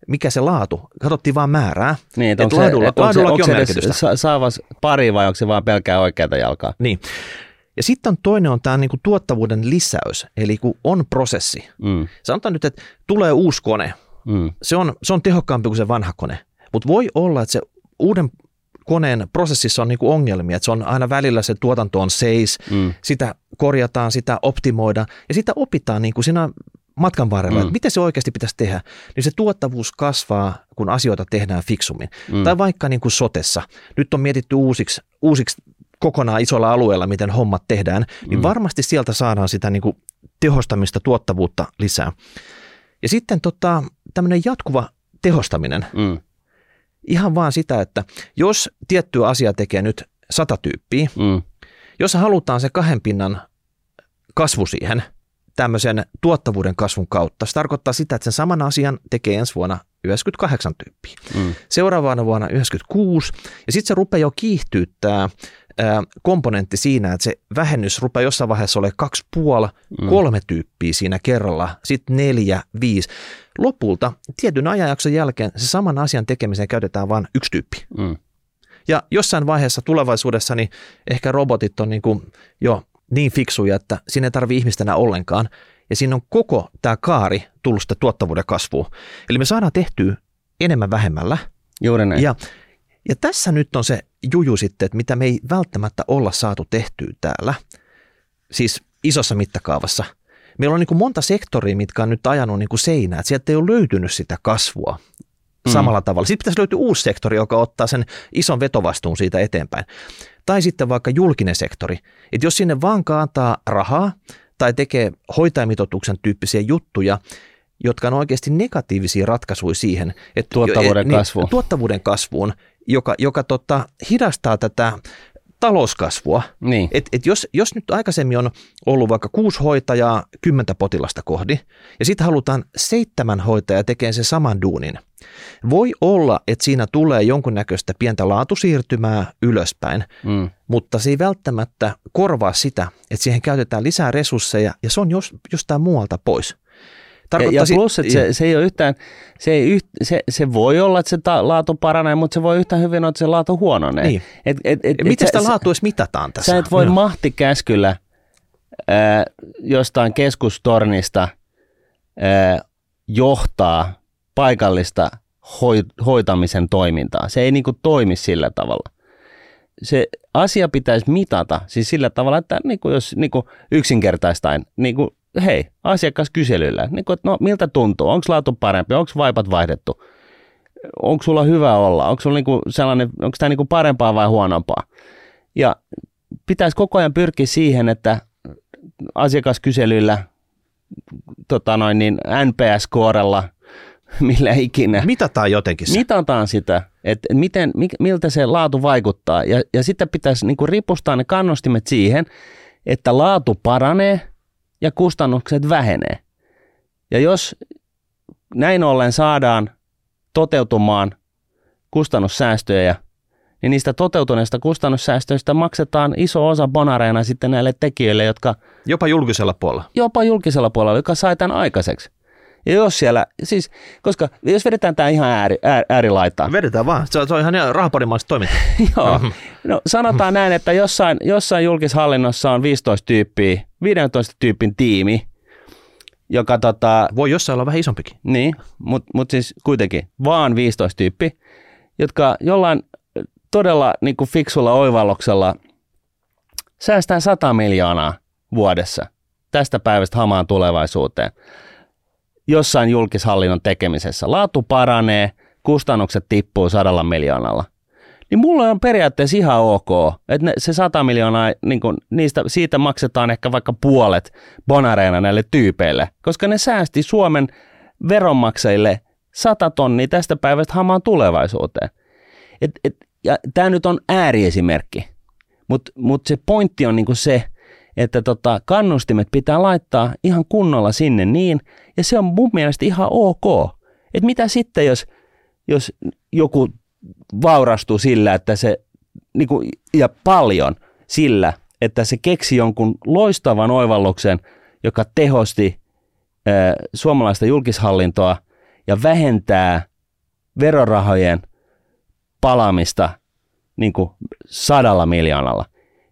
mikä se laatu, katsottiin vaan määrää. Niin, että, onko laadulla, se, että onko se, onko on se merkitystä. sa- saavas pari vai onko se vaan pelkää oikeata jalkaa? Niin. Ja sitten on toinen on tämä niin kuin tuottavuuden lisäys, eli kun on prosessi. Mm. Sanotaan nyt, että tulee uusi kone. Mm. Se, on, se on tehokkaampi kuin se vanha kone. Mutta voi olla, että se uuden koneen prosessissa on niin kuin ongelmia, että se on aina välillä se tuotanto on seis, mm. sitä korjataan, sitä optimoidaan ja sitä opitaan niin kuin siinä matkan varrella, mm. että miten se oikeasti pitäisi tehdä, niin se tuottavuus kasvaa, kun asioita tehdään fiksummin. Mm. Tai vaikka niin kuin sotessa. Nyt on mietitty uusiksi, uusiksi kokonaan isolla alueella, miten hommat tehdään, niin mm. varmasti sieltä saadaan sitä niin kuin tehostamista, tuottavuutta lisää. Ja sitten tota, tämmöinen jatkuva tehostaminen. Mm Ihan vaan sitä, että jos tiettyä asiaa tekee nyt sata tyyppiä, mm. jos halutaan se kahden pinnan kasvu siihen tämmöisen tuottavuuden kasvun kautta, se tarkoittaa sitä, että sen saman asian tekee ensi vuonna 98 tyyppiä. Mm. Seuraavana vuonna 96, ja sitten se rupeaa jo kiihtyyttää komponentti siinä, että se vähennys rupeaa jossain vaiheessa olemaan kaksi puoli, mm. kolme tyyppiä siinä kerralla, sitten neljä, viisi. Lopulta tietyn ajanjakson jälkeen se saman asian tekemiseen käytetään vain yksi tyyppi. Mm. Ja jossain vaiheessa tulevaisuudessa niin ehkä robotit on niin kuin jo niin fiksuja, että siinä ei tarvitse ihmistä enää ollenkaan. Ja siinä on koko tämä kaari tullut sitä tuottavuuden kasvua. Eli me saadaan tehtyä enemmän vähemmällä. Juuri näin. Ja, ja tässä nyt on se juju sitten, että mitä me ei välttämättä olla saatu tehtyä täällä, siis isossa mittakaavassa. Meillä on niin kuin monta sektoria, mitkä on nyt ajanut niin kuin seinää, että sieltä ei ole löytynyt sitä kasvua mm. samalla tavalla. Sitten pitäisi löytyä uusi sektori, joka ottaa sen ison vetovastuun siitä eteenpäin. Tai sitten vaikka julkinen sektori. Että jos sinne vaan antaa rahaa tai tekee hoitajamitoituksen tyyppisiä juttuja, jotka on oikeasti negatiivisia ratkaisuja siihen. Että tuottavuuden niin, kasvuun. Tuottavuuden kasvuun, joka, joka tota, hidastaa tätä talouskasvua. Niin. Et, et jos, jos nyt aikaisemmin on ollut vaikka kuusi hoitajaa kymmentä potilasta kohdi, ja sitten halutaan seitsemän hoitajaa tekemään sen saman duunin, voi olla, että siinä tulee jonkunnäköistä pientä laatusiirtymää ylöspäin, mm. mutta se ei välttämättä korvaa sitä, että siihen käytetään lisää resursseja, ja se on jos, jostain muualta pois. Ja, ja plus, että se, se, ei ole yhtään, se, ei yht, se, se voi olla, että se ta, laatu paranee, mutta se voi yhtään hyvin olla, että se laatu huononee. Niin. Et, et, et, Miten sitä laatua edes mitataan tässä? Sä et voi no. mahtikäskyllä äh, jostain keskustornista äh, johtaa paikallista hoi, hoitamisen toimintaa. Se ei niinku toimi sillä tavalla. Se asia pitäisi mitata siis sillä tavalla, että niinku jos niinku yksinkertaistain, niinku hei, asiakaskyselyllä, niin kuin, että no miltä tuntuu, onko laatu parempi, onko vaipat vaihdettu, onko sulla hyvä olla, onko sulla niinku sellainen, onko tämä niinku parempaa vai huonompaa. Ja pitäisi koko ajan pyrkiä siihen, että asiakaskyselyllä, tota noin, niin NPS-koorella, [LAUGHS] millä ikinä. Mitataan jotenkin se. Mitataan sitä, että miten, miltä se laatu vaikuttaa. Ja, ja sitten pitäisi niinku ripustaa ne kannustimet siihen, että laatu paranee ja kustannukset vähenee. Ja jos näin ollen saadaan toteutumaan kustannussäästöjä, niin niistä toteutuneista kustannussäästöistä maksetaan iso osa bonareina sitten näille tekijöille, jotka... Jopa julkisella puolella. Jopa julkisella puolella, joka sai tämän aikaiseksi. Ja jos siellä, siis, koska jos vedetään tämä ihan ääri, ääri, äärilaitaan. Vedetään vaan, se on, se on ihan rahapodimaista toimintaa. [LAUGHS] Joo, no sanotaan näin, että jossain, jossain julkishallinnossa on 15 tyyppiä, 15 tyypin tiimi, joka tota... Voi jossain olla vähän isompikin. Niin, mutta mut siis kuitenkin vaan 15 tyyppi, jotka jollain todella niin kuin fiksulla oivalluksella säästää 100 miljoonaa vuodessa tästä päivästä hamaan tulevaisuuteen jossain julkishallinnon tekemisessä. Laatu paranee, kustannukset tippuu sadalla miljoonalla. Niin mulle on periaatteessa ihan ok, että ne, se 100 miljoonaa, niin kun, niistä, siitä maksetaan ehkä vaikka puolet bonareina näille tyypeille, koska ne säästi Suomen veronmaksajille 100 tonnia tästä päivästä hamaan tulevaisuuteen. Et, et, ja tämä nyt on ääriesimerkki, mutta mut se pointti on niinku se, että tota, kannustimet pitää laittaa ihan kunnolla sinne niin, ja se on mun mielestä ihan ok. Että mitä sitten, jos, jos joku vaurastuu sillä, että se, niinku, ja paljon sillä, että se keksi jonkun loistavan oivalluksen, joka tehosti ö, suomalaista julkishallintoa ja vähentää verorahojen palamista niin kuin sadalla miljoonalla.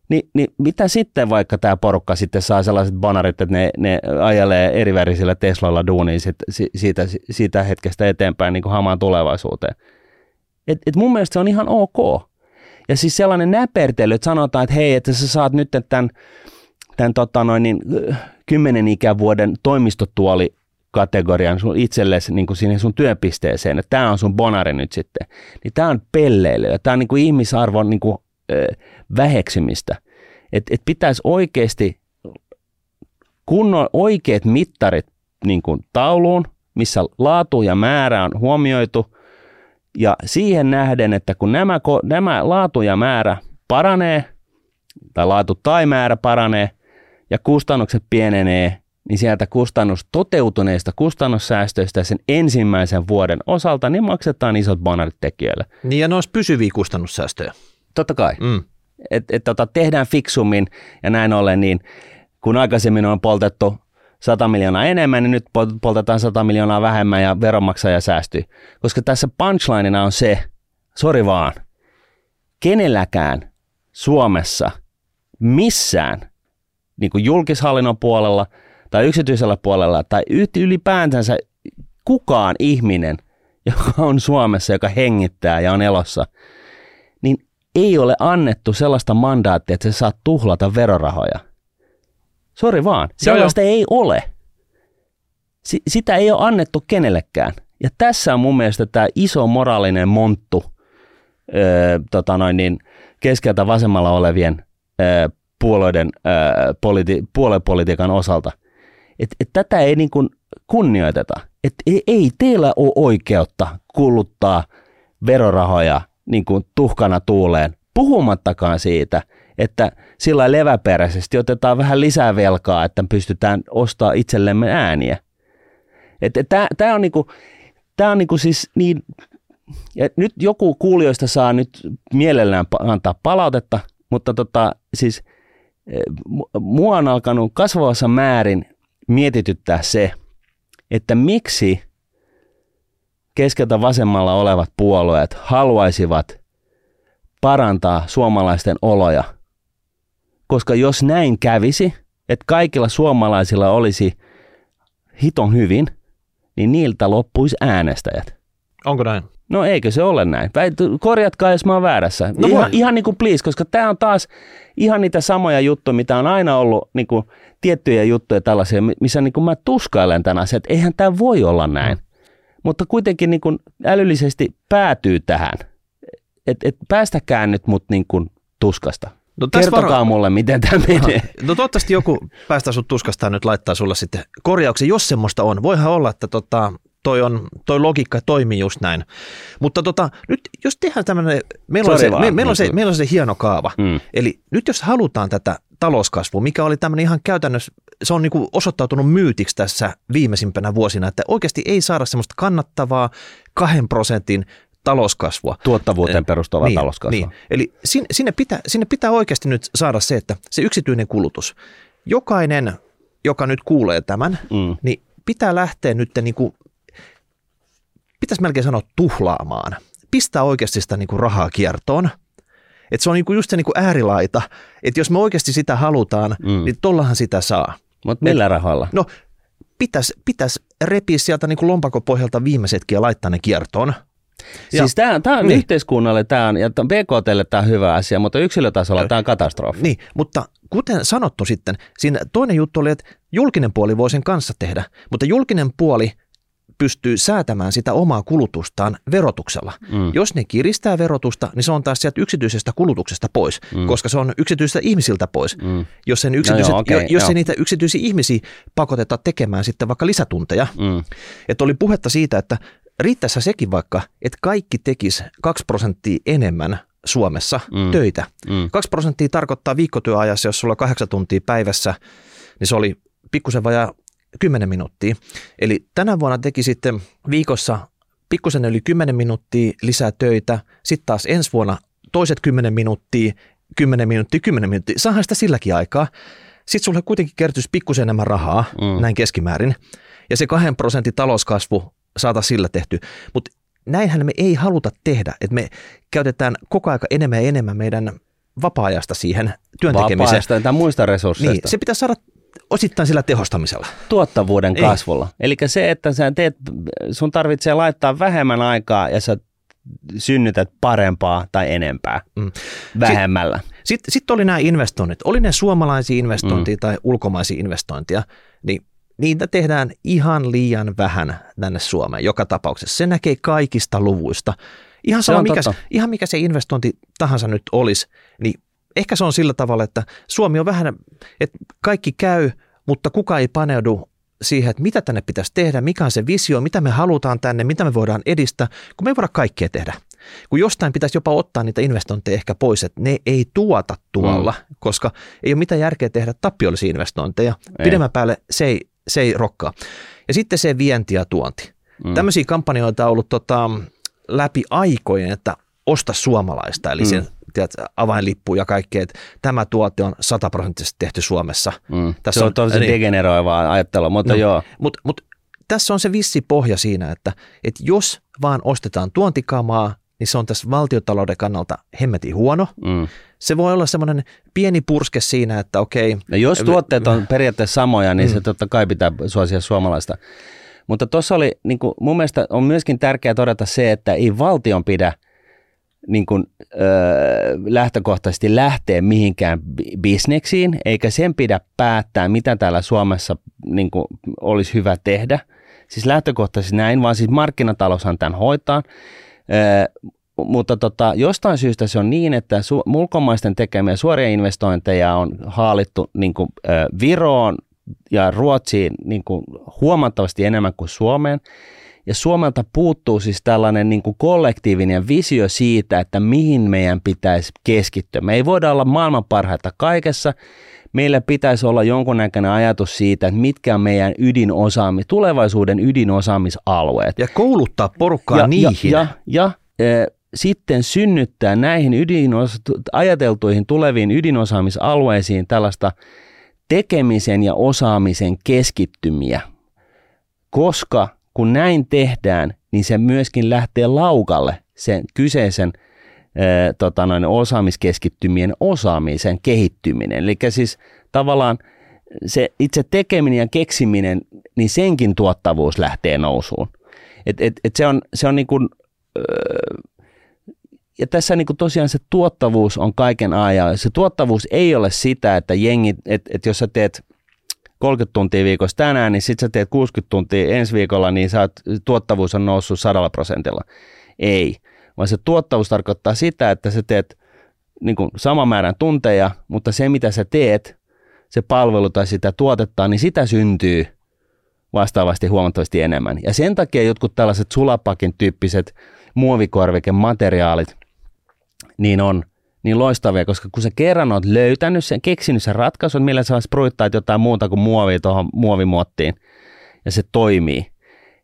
Ni, niin mitä sitten vaikka tämä porukka sitten saa sellaiset banarit, että ne, ne ajelee erivärisillä Teslalla duuniin sit, siitä, siitä hetkestä eteenpäin niin kuin hamaan tulevaisuuteen. Et, et mun mielestä se on ihan ok. Ja siis sellainen näpertely, että sanotaan, että hei, että sä saat nyt tämän, tämän tota noin, niin, kymmenen ikävuoden toimistotuoli kategorian sun itsellesi niin kuin sinne sun työpisteeseen, että tämä on sun bonari nyt sitten, niin tämä on pelleilyä, tämä on niin kuin ihmisarvon niin kuin, väheksymistä. Että et pitäisi oikeasti kunnon oikeat mittarit niin kuin tauluun, missä laatu ja määrä on huomioitu, ja siihen nähden, että kun nämä, nämä laatu ja määrä paranee, tai laatu tai määrä paranee, ja kustannukset pienenee, niin sieltä kustannus toteutuneista kustannussäästöistä sen ensimmäisen vuoden osalta, niin maksetaan isot bonarit tekijöille. Niin ja ne olisi pysyviä kustannussäästöjä. Totta kai. Mm. Että et, tota, tehdään fiksummin ja näin ollen, niin kun aikaisemmin on poltettu 100 miljoonaa enemmän, niin nyt poltetaan 100 miljoonaa vähemmän ja veronmaksaja säästyy. Koska tässä punchlineina on se, sori vaan, kenelläkään Suomessa missään niin kuin julkishallinnon puolella – tai yksityisellä puolella tai ylipäätänsä kukaan ihminen, joka on Suomessa, joka hengittää ja on elossa, ei ole annettu sellaista mandaattia, että se saa tuhlata verorahoja. Sori vaan, sellaista joo, joo. ei ole. S- sitä ei ole annettu kenellekään. Ja tässä on mun mielestä tämä iso moraalinen monttu öö, tota noin niin, keskeltä vasemmalla olevien öö, puolueiden öö, politi- puoluepolitiikan osalta – että et tätä ei niin kuin kunnioiteta. Että ei, ei teillä ole oikeutta kuluttaa verorahoja niin kuin tuhkana tuuleen, puhumattakaan siitä, että sillä leväperäisesti otetaan vähän lisää velkaa, että pystytään ostamaan itsellemme ääniä. Tämä on, niinku, tää on niinku siis niin, nyt joku kuulijoista saa nyt mielellään antaa palautetta, mutta tota, siis eh, mua on alkanut kasvavassa määrin mietityttää se, että miksi keskeltä vasemmalla olevat puolueet haluaisivat parantaa suomalaisten oloja. Koska jos näin kävisi, että kaikilla suomalaisilla olisi hiton hyvin, niin niiltä loppuisi äänestäjät. Onko näin? No eikö se ole näin? Korjatkaa, jos mä oon väärässä. No ihan, ihan niin kuin please, koska tämä on taas ihan niitä samoja juttuja, mitä on aina ollut niin kuin tiettyjä juttuja tällaisia, missä niin kuin mä tuskailen tämän asian, että eihän tämä voi olla näin. Mutta kuitenkin niin kuin älyllisesti päätyy tähän. Että et päästäkää nyt mut niin kuin tuskasta. No, Kertokaa varo... mulle, miten tämä menee. No toivottavasti joku päästä sut tuskasta nyt laittaa sulle sitten korjauksen, jos semmoista on. Voihan olla, että tota, toi, on, toi logiikka toimii just näin. Mutta tota, nyt jos tehdään tämmöinen, meillä, on se, me, meillä, on se, meillä on se hieno kaava. Mm. Eli nyt jos halutaan tätä talouskasvua, mikä oli tämmöinen ihan käytännössä, se on niinku osoittautunut myytiksi tässä viimeisimpänä vuosina, että oikeasti ei saada semmoista kannattavaa kahden prosentin talouskasvua. Tuottavuuteen perustuvaa niin, talouskasvua. Niin. Eli sinne, sinne, pitää, sinne pitää oikeasti nyt saada se, että se yksityinen kulutus. Jokainen, joka nyt kuulee tämän, mm. niin pitää lähteä nyt niin kuin, pitäisi melkein sanoa tuhlaamaan. Pistää oikeasti sitä niin kuin rahaa kiertoon. Että se on niin kuin just se niin kuin äärilaita, että jos me oikeasti sitä halutaan, mm. niin tollahan sitä saa. Mutta millä rahalla? No pitäisi pitäis repiä sieltä niin kuin lompakopohjalta viimeisetkin ja laittaa ne kiertoon. Ja, siis tämä, tämä on niin. yhteiskunnalle tämä on, ja BKTlle tämä on hyvä asia, mutta yksilötasolla tämä on katastrofi. Niin, mutta kuten sanottu sitten, siinä toinen juttu oli, että julkinen puoli voi sen kanssa tehdä, mutta julkinen puoli pystyy säätämään sitä omaa kulutustaan verotuksella. Mm. Jos ne kiristää verotusta, niin se on taas sieltä yksityisestä kulutuksesta pois, mm. koska se on yksityistä ihmisiltä pois. Mm. Jos, sen yksityiset, no joo, okay, jos ei niitä yksityisiä ihmisiä pakoteta tekemään sitten vaikka lisätunteja. Mm. Että oli puhetta siitä, että riittäisi sekin vaikka, että kaikki tekis 2 prosenttia enemmän Suomessa mm. töitä. Mm. 2 prosenttia tarkoittaa viikkotyöajassa, jos sulla on kahdeksan tuntia päivässä, niin se oli pikkusen vajaa 10 minuuttia. Eli tänä vuonna teki sitten viikossa pikkusen yli 10 minuuttia lisää töitä, sitten taas ensi vuonna toiset 10 minuuttia, 10 minuuttia, 10 minuuttia. Saahan sitä silläkin aikaa. Sitten sulle kuitenkin kertyisi pikkusen enemmän rahaa, mm. näin keskimäärin. Ja se kahden prosentin talouskasvu saata sillä tehty. Mutta näinhän me ei haluta tehdä, että me käytetään koko aika enemmän ja enemmän meidän vapaa-ajasta siihen työntekemiseen. Vapaa-ajasta tai muista resursseista. Niin, se pitää saada osittain sillä tehostamisella. Tuottavuuden Ei. kasvulla. Eli se, että sä teet, sun tarvitsee laittaa vähemmän aikaa ja sä synnytät parempaa tai enempää mm. vähemmällä. Sitten sit, sit oli nämä investoinnit. Oli ne suomalaisia investointeja mm. tai ulkomaisia investointeja, niin niitä tehdään ihan liian vähän tänne Suomeen joka tapauksessa. Se näkee kaikista luvuista. Ihan, sama, mikä, ihan mikä se investointi tahansa nyt olisi, niin ehkä se on sillä tavalla, että Suomi on vähän, että kaikki käy, mutta kuka ei paneudu siihen, että mitä tänne pitäisi tehdä, mikä on se visio, mitä me halutaan tänne, mitä me voidaan edistää, kun me ei voida kaikkea tehdä. Kun jostain pitäisi jopa ottaa niitä investointeja ehkä pois, että ne ei tuota tuolla, mm. koska ei ole mitään järkeä tehdä tappiollisia investointeja. Ei. Pidemmän päälle se ei, se ei rokkaa. Ja sitten se vienti ja tuonti. Mm. Tämmöisiä kampanjoita on ollut tota, läpi aikojen, että osta suomalaista, eli mm. sen tiedät, avainlippu ja kaikkea, että tämä tuote on sataprosenttisesti tehty Suomessa. Mm. Tässä se on, on tosi niin, degeneroivaa ajattelua, mutta no, joo. Mutta mut, tässä on se vissi pohja siinä, että, että jos vaan ostetaan tuontikamaa, niin se on tässä valtiotalouden kannalta hemmetin huono. Mm. Se voi olla semmoinen pieni purske siinä, että okei. No jos tuotteet on periaatteessa samoja, niin mm. se totta kai pitää suosia suomalaista. Mutta tuossa oli, niin kuin mun mielestä on myöskin tärkeää todeta se, että ei valtion pidä – niin kuin, ö, lähtökohtaisesti lähteä mihinkään bisneksiin, eikä sen pidä päättää, mitä täällä Suomessa niin kuin, olisi hyvä tehdä. Siis lähtökohtaisesti näin, vaan siis markkinataloushan tämän hoitaa. Ö, mutta tota, jostain syystä se on niin, että su- ulkomaisten tekemiä suoria investointeja on haalittu niin kuin, ö, Viroon ja Ruotsiin niin kuin, huomattavasti enemmän kuin Suomeen. Ja Suomelta puuttuu siis tällainen niin kuin kollektiivinen visio siitä, että mihin meidän pitäisi keskittyä. Me ei voida olla maailman parhaita kaikessa. Meillä pitäisi olla jonkunnäköinen ajatus siitä, että mitkä on meidän ydinosaami, tulevaisuuden ydinosaamisalueet. Ja kouluttaa porukkaa ja, niihin. Ja, ja, ja e, sitten synnyttää näihin ydinos, ajateltuihin tuleviin ydinosaamisalueisiin tällaista tekemisen ja osaamisen keskittymiä, koska kun näin tehdään, niin se myöskin lähtee laukalle sen kyseisen ää, tota noin, osaamiskeskittymien osaamisen kehittyminen. Eli siis tavallaan se itse tekeminen ja keksiminen, niin senkin tuottavuus lähtee nousuun. Et, et, et se on, se on niin kuin, ja tässä niin kuin tosiaan se tuottavuus on kaiken ajan. Se tuottavuus ei ole sitä, että jengi, että, että jos sä teet 30 tuntia viikossa tänään, niin sitten sä teet 60 tuntia ensi viikolla, niin sä oot, tuottavuus on noussut sadalla prosentilla. Ei, vaan se tuottavuus tarkoittaa sitä, että sä teet niin kuin saman määrän tunteja, mutta se mitä sä teet, se palvelu tai sitä tuotetta, niin sitä syntyy vastaavasti huomattavasti enemmän. Ja sen takia jotkut tällaiset sulapakin tyyppiset muovikorvikemateriaalit, niin on – niin loistavia, koska kun sä kerran oot löytänyt sen, keksinyt sen ratkaisun, millä sä spruittaat jotain muuta kuin muovia tuohon muovimuottiin, ja se toimii,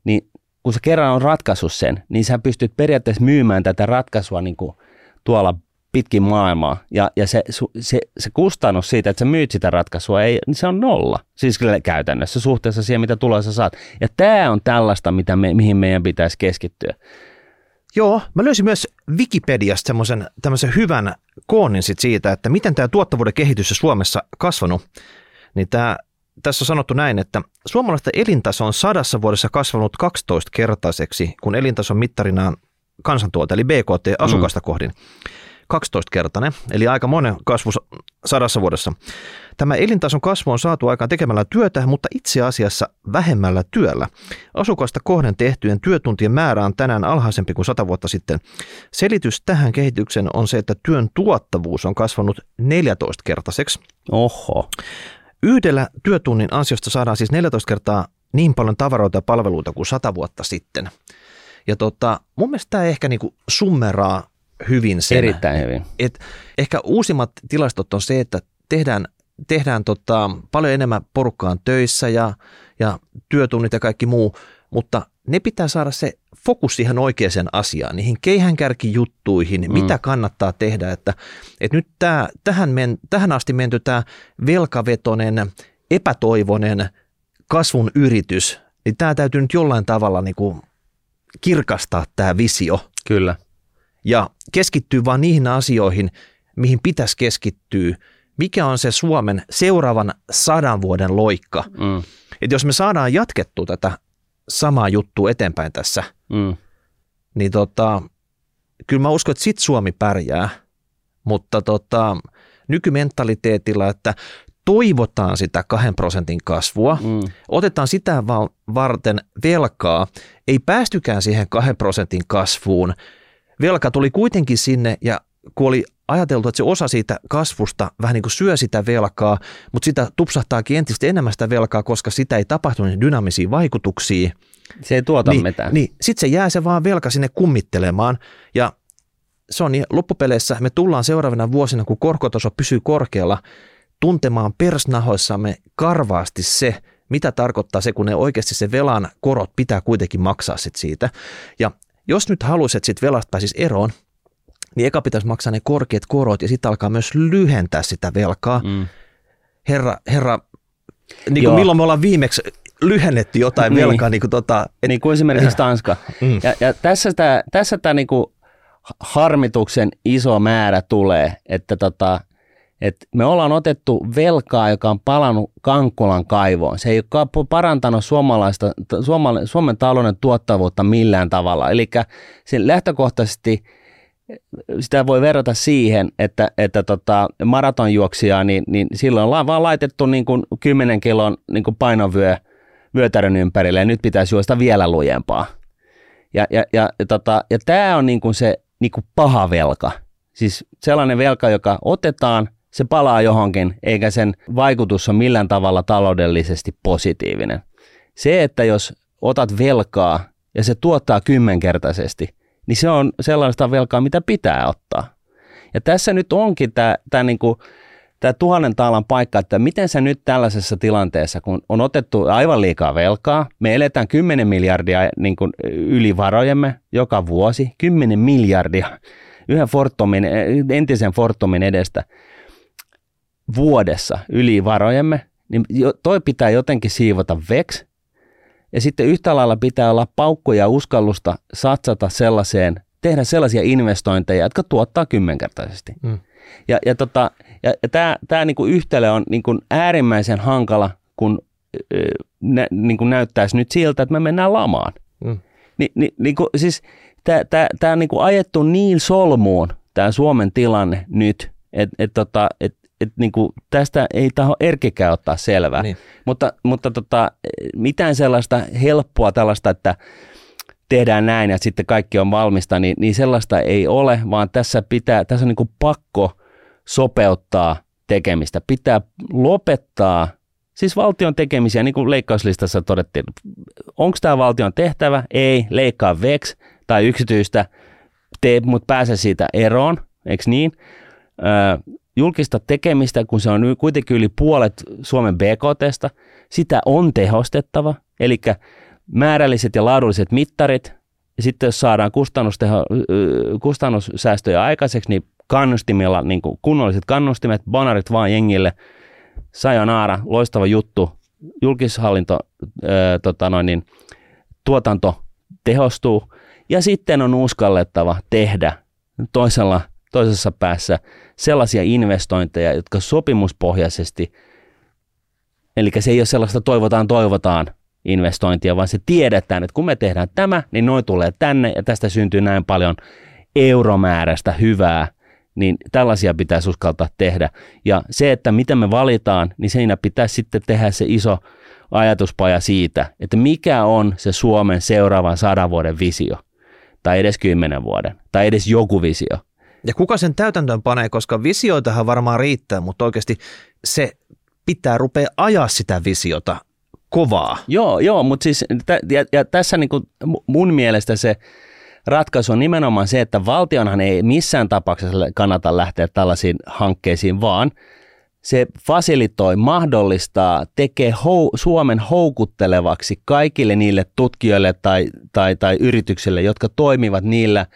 niin kun sä kerran on ratkaissut sen, niin sä pystyt periaatteessa myymään tätä ratkaisua niin kuin tuolla pitkin maailmaa. Ja, ja se, se, se kustannus siitä, että sä myyt sitä ratkaisua, ei, niin se on nolla. Siis käytännössä suhteessa siihen, mitä tulossa saat. Ja tämä on tällaista, mitä me, mihin meidän pitäisi keskittyä. Joo, mä löysin myös Wikipediasta semmoisen tämmöisen hyvän koonin sit siitä, että miten tämä tuottavuuden kehitys on Suomessa kasvanut. Niin tää, tässä on sanottu näin, että suomalaisten elintaso on sadassa vuodessa kasvanut 12-kertaiseksi, kun elintason mittarina on kansantuote, eli BKT asukasta mm. kohdin. 12-kertainen, eli aika monen kasvu sadassa vuodessa. Tämä elintason kasvu on saatu aikaan tekemällä työtä, mutta itse asiassa vähemmällä työllä. Asukasta kohden tehtyjen työtuntien määrä on tänään alhaisempi kuin sata vuotta sitten. Selitys tähän kehitykseen on se, että työn tuottavuus on kasvanut 14-kertaiseksi. Oho. Yhdellä työtunnin ansiosta saadaan siis 14 kertaa niin paljon tavaroita ja palveluita kuin sata vuotta sitten. Ja tota, mun mielestä tämä ehkä niinku summeraa hyvin sen. Erittäin hyvin. Et ehkä uusimmat tilastot on se, että tehdään, tehdään tota, paljon enemmän porukkaan töissä ja, ja työtunnit ja kaikki muu, mutta ne pitää saada se fokus siihen oikeaan asiaan, niihin keihänkärkijuttuihin, mm. mitä kannattaa tehdä. Että, että nyt tää, tähän, men, tähän asti menty tämä velkavetonen, epätoivonen kasvun yritys, niin tämä täytyy nyt jollain tavalla niin kuin kirkastaa tämä visio. Kyllä ja keskittyy vain niihin asioihin, mihin pitäisi keskittyä, mikä on se Suomen seuraavan sadan vuoden loikka. Mm. Et jos me saadaan jatkettua tätä samaa juttua eteenpäin tässä, mm. niin tota, kyllä mä uskon, että sit Suomi pärjää, mutta tota, nykymentaliteetilla, että toivotaan sitä kahden prosentin kasvua, mm. otetaan sitä varten velkaa, ei päästykään siihen kahden prosentin kasvuun, velka tuli kuitenkin sinne ja kun oli ajateltu, että se osa siitä kasvusta vähän niin kuin syö sitä velkaa, mutta sitä tupsahtaakin entistä enemmän sitä velkaa, koska sitä ei tapahtunut niin dynaamisia vaikutuksia. Se ei tuota niin, mitään. Niin, sitten se jää se vaan velka sinne kummittelemaan ja se on niin, loppupeleissä me tullaan seuraavina vuosina, kun korkotaso pysyy korkealla, tuntemaan persnahoissamme karvaasti se, mitä tarkoittaa se, kun ne oikeasti se velan korot pitää kuitenkin maksaa sit siitä. Ja jos nyt haluaisit, että sit velasta pääsisi eroon, niin eka pitäisi maksaa ne korkeat korot ja sitten alkaa myös lyhentää sitä velkaa. Mm. Herra, herra niin kuin milloin me ollaan viimeksi lyhennetty jotain niin. velkaa. Niin kuin, tota, et, niin kuin esimerkiksi Tanska. Mm. Ja, ja tässä tämä tässä tää niin kuin harmituksen iso määrä tulee, että tota, et me ollaan otettu velkaa, joka on palannut Kankkulan kaivoon. Se ei ole parantanut suomalaista, Suomen, talouden tuottavuutta millään tavalla. Eli lähtökohtaisesti sitä voi verrata siihen, että, että tota maratonjuoksijaa, niin, niin silloin ollaan vaan laitettu niin kuin 10 kilon niin kuin painovyö vyötärön ympärille ja nyt pitäisi juosta vielä lujempaa. Ja, ja, ja, ja, tota, ja tämä on niin kuin se niin kuin paha velka. Siis sellainen velka, joka otetaan se palaa johonkin, eikä sen vaikutus ole millään tavalla taloudellisesti positiivinen. Se, että jos otat velkaa ja se tuottaa kymmenkertaisesti, niin se on sellaista velkaa, mitä pitää ottaa. Ja tässä nyt onkin tämä, tämä, niin kuin, tämä tuhannen taalan paikka, että miten se nyt tällaisessa tilanteessa, kun on otettu aivan liikaa velkaa, me eletään 10 miljardia niin kuin yli varojemme joka vuosi, 10 miljardia yhden Fortumin, entisen Fortumin edestä, vuodessa yli varojemme, niin toi pitää jotenkin siivota veksi. Ja sitten yhtä lailla pitää olla paukkoja ja uskallusta satsata sellaiseen, tehdä sellaisia investointeja, jotka tuottaa kymmenkertaisesti. Mm. Ja, ja, tota, ja, ja tämä, tämä niinku yhtälö on niinku äärimmäisen hankala, kun nä, niinku näyttäisi nyt siltä, että me mennään lamaan. Mm. Ni, ni, niinku, siis tämä on niinku ajettu niin solmuun, tämä Suomen tilanne nyt, että et, tota, et että niin kuin, tästä ei taho Erkikään ottaa selvää. Niin. Mutta, mutta tota, mitään sellaista helppoa tällaista, että tehdään näin ja sitten kaikki on valmista, niin, niin sellaista ei ole, vaan tässä, pitää, tässä on niin kuin pakko sopeuttaa tekemistä. Pitää lopettaa siis valtion tekemisiä, niin kuin leikkauslistassa todettiin. Onko tämä valtion tehtävä? Ei, leikkaa VEX tai yksityistä, tee, mutta pääse siitä eroon, eikö niin? Öö, julkista tekemistä, kun se on kuitenkin yli puolet Suomen BKTstä, sitä on tehostettava. Eli määrälliset ja laadulliset mittarit, ja sitten jos saadaan kustannusteho, kustannussäästöjä aikaiseksi, niin kannustimilla, niin kuin kunnolliset kannustimet, banarit vaan jengille, sayonara, loistava juttu, julkishallinto, ää, tota noin, niin, tuotanto tehostuu, ja sitten on uskallettava tehdä toisella, toisessa päässä sellaisia investointeja, jotka sopimuspohjaisesti, eli se ei ole sellaista toivotaan, toivotaan investointia, vaan se tiedetään, että kun me tehdään tämä, niin noin tulee tänne ja tästä syntyy näin paljon euromääräistä hyvää, niin tällaisia pitäisi uskaltaa tehdä. Ja se, että mitä me valitaan, niin siinä pitäisi sitten tehdä se iso ajatuspaja siitä, että mikä on se Suomen seuraavan sadan vuoden visio, tai edes kymmenen vuoden, tai edes joku visio. Ja kuka sen täytäntöön panee, koska visioitahan varmaan riittää, mutta oikeasti se pitää rupea ajaa sitä visiota kovaa. Joo, joo mutta siis t- ja, ja tässä niin kuin mun mielestä se ratkaisu on nimenomaan se, että valtionhan ei missään tapauksessa kannata lähteä tällaisiin hankkeisiin, vaan se fasilitoi, mahdollistaa, tekee hou, Suomen houkuttelevaksi kaikille niille tutkijoille tai, tai, tai yrityksille, jotka toimivat niillä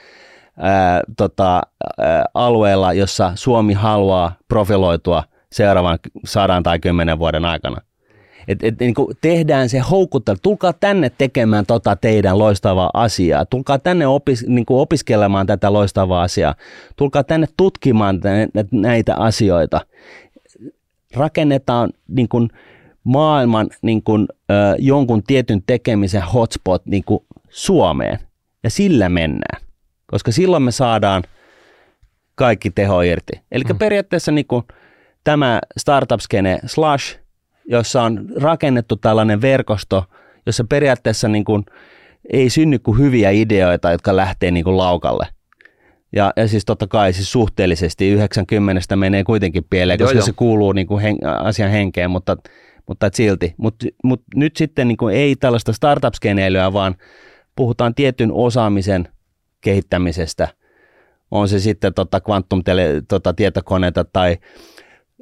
ää, tota, ää, alueilla, jossa Suomi haluaa profiloitua seuraavan sadan tai kymmenen vuoden aikana. Et, et, niin tehdään se houkuttelu, tulkaa tänne tekemään tota teidän loistavaa asiaa, tulkaa tänne opis, niin opiskelemaan tätä loistavaa asiaa, tulkaa tänne tutkimaan näitä asioita. Rakennetaan niin kuin maailman niin kuin, ö, jonkun tietyn tekemisen hotspot niin kuin Suomeen ja sillä mennään, koska silloin me saadaan kaikki teho irti. Eli mm. periaatteessa niin kuin, tämä startup-skene slash jossa on rakennettu tällainen verkosto, jossa periaatteessa niin kuin ei synny kuin hyviä ideoita, jotka lähtee niin kuin laukalle. Ja, ja siis totta kai siis suhteellisesti 90 menee kuitenkin pieleen, koska joo, se kuuluu niin kuin hen, asian henkeen, mutta, mutta et silti. Mutta mut nyt sitten niin kuin ei tällaista startup-skeneilyä, vaan puhutaan tietyn osaamisen kehittämisestä. On se sitten tota tele, tota tietokoneita tai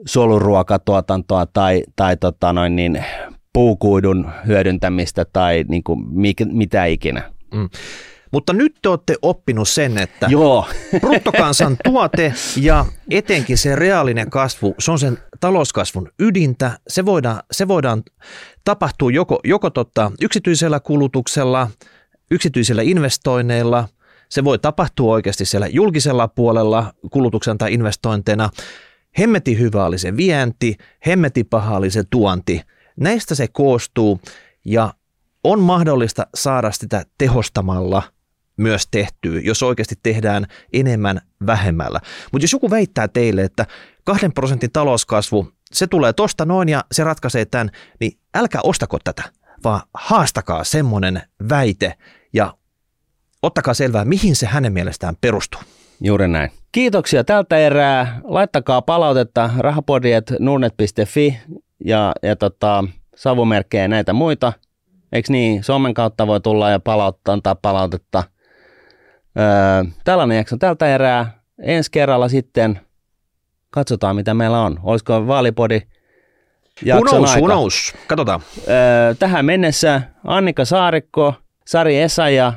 soluruokatuotantoa tai, tai tota noin niin, puukuidun hyödyntämistä tai niin kuin mikä, mitä ikinä. Mm. Mutta nyt te olette oppinut sen, että Joo. [LAUGHS] bruttokansan tuote ja etenkin se reaalinen kasvu, se on sen talouskasvun ydintä. Se voidaan, se voidaan tapahtua joko, joko tota yksityisellä kulutuksella, yksityisillä investoinneilla, se voi tapahtua oikeasti siellä julkisella puolella kulutuksen tai investointeina – Hemmeti hyvä oli se vienti, hemmeti paha oli se tuonti. Näistä se koostuu ja on mahdollista saada sitä tehostamalla myös tehtyä, jos oikeasti tehdään enemmän vähemmällä. Mutta jos joku väittää teille, että kahden prosentin talouskasvu, se tulee tosta noin ja se ratkaisee tämän, niin älkää ostako tätä, vaan haastakaa semmoinen väite ja ottakaa selvää, mihin se hänen mielestään perustuu. Juuri näin. Kiitoksia tältä erää. Laittakaa palautetta rahapodiet.nurnet.fi ja, ja tota, savumerkkejä ja näitä muita. Eikö niin? Somen kautta voi tulla ja palauttaa, antaa palautetta. Öö, tällainen jakso tältä erää. Ensi kerralla sitten katsotaan, mitä meillä on. Olisiko vaalipodi jakson aika? Unous, katsotaan. Öö, tähän mennessä Annika Saarikko, Sari Esaja ja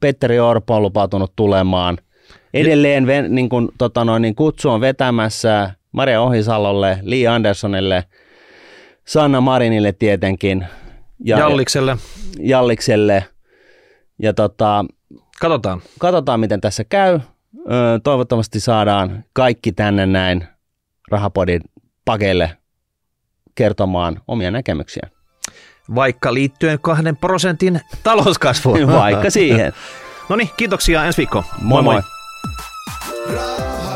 Petteri Orpo on lupautunut tulemaan – Edelleen niin kuin, tota noin, niin kutsu on vetämässä Maria Ohisalolle, Lee Andersonille, Sanna Marinille tietenkin. Ja, Jallikselle. Jallikselle. Ja tota, katsotaan. katsotaan, miten tässä käy. Toivottavasti saadaan kaikki tänne näin Rahapodin pakeille kertomaan omia näkemyksiä. Vaikka liittyen kahden prosentin talouskasvuun. Vaikka siihen. [LAUGHS] no niin, kiitoksia ensi viikko. Moi moi. moi. Run.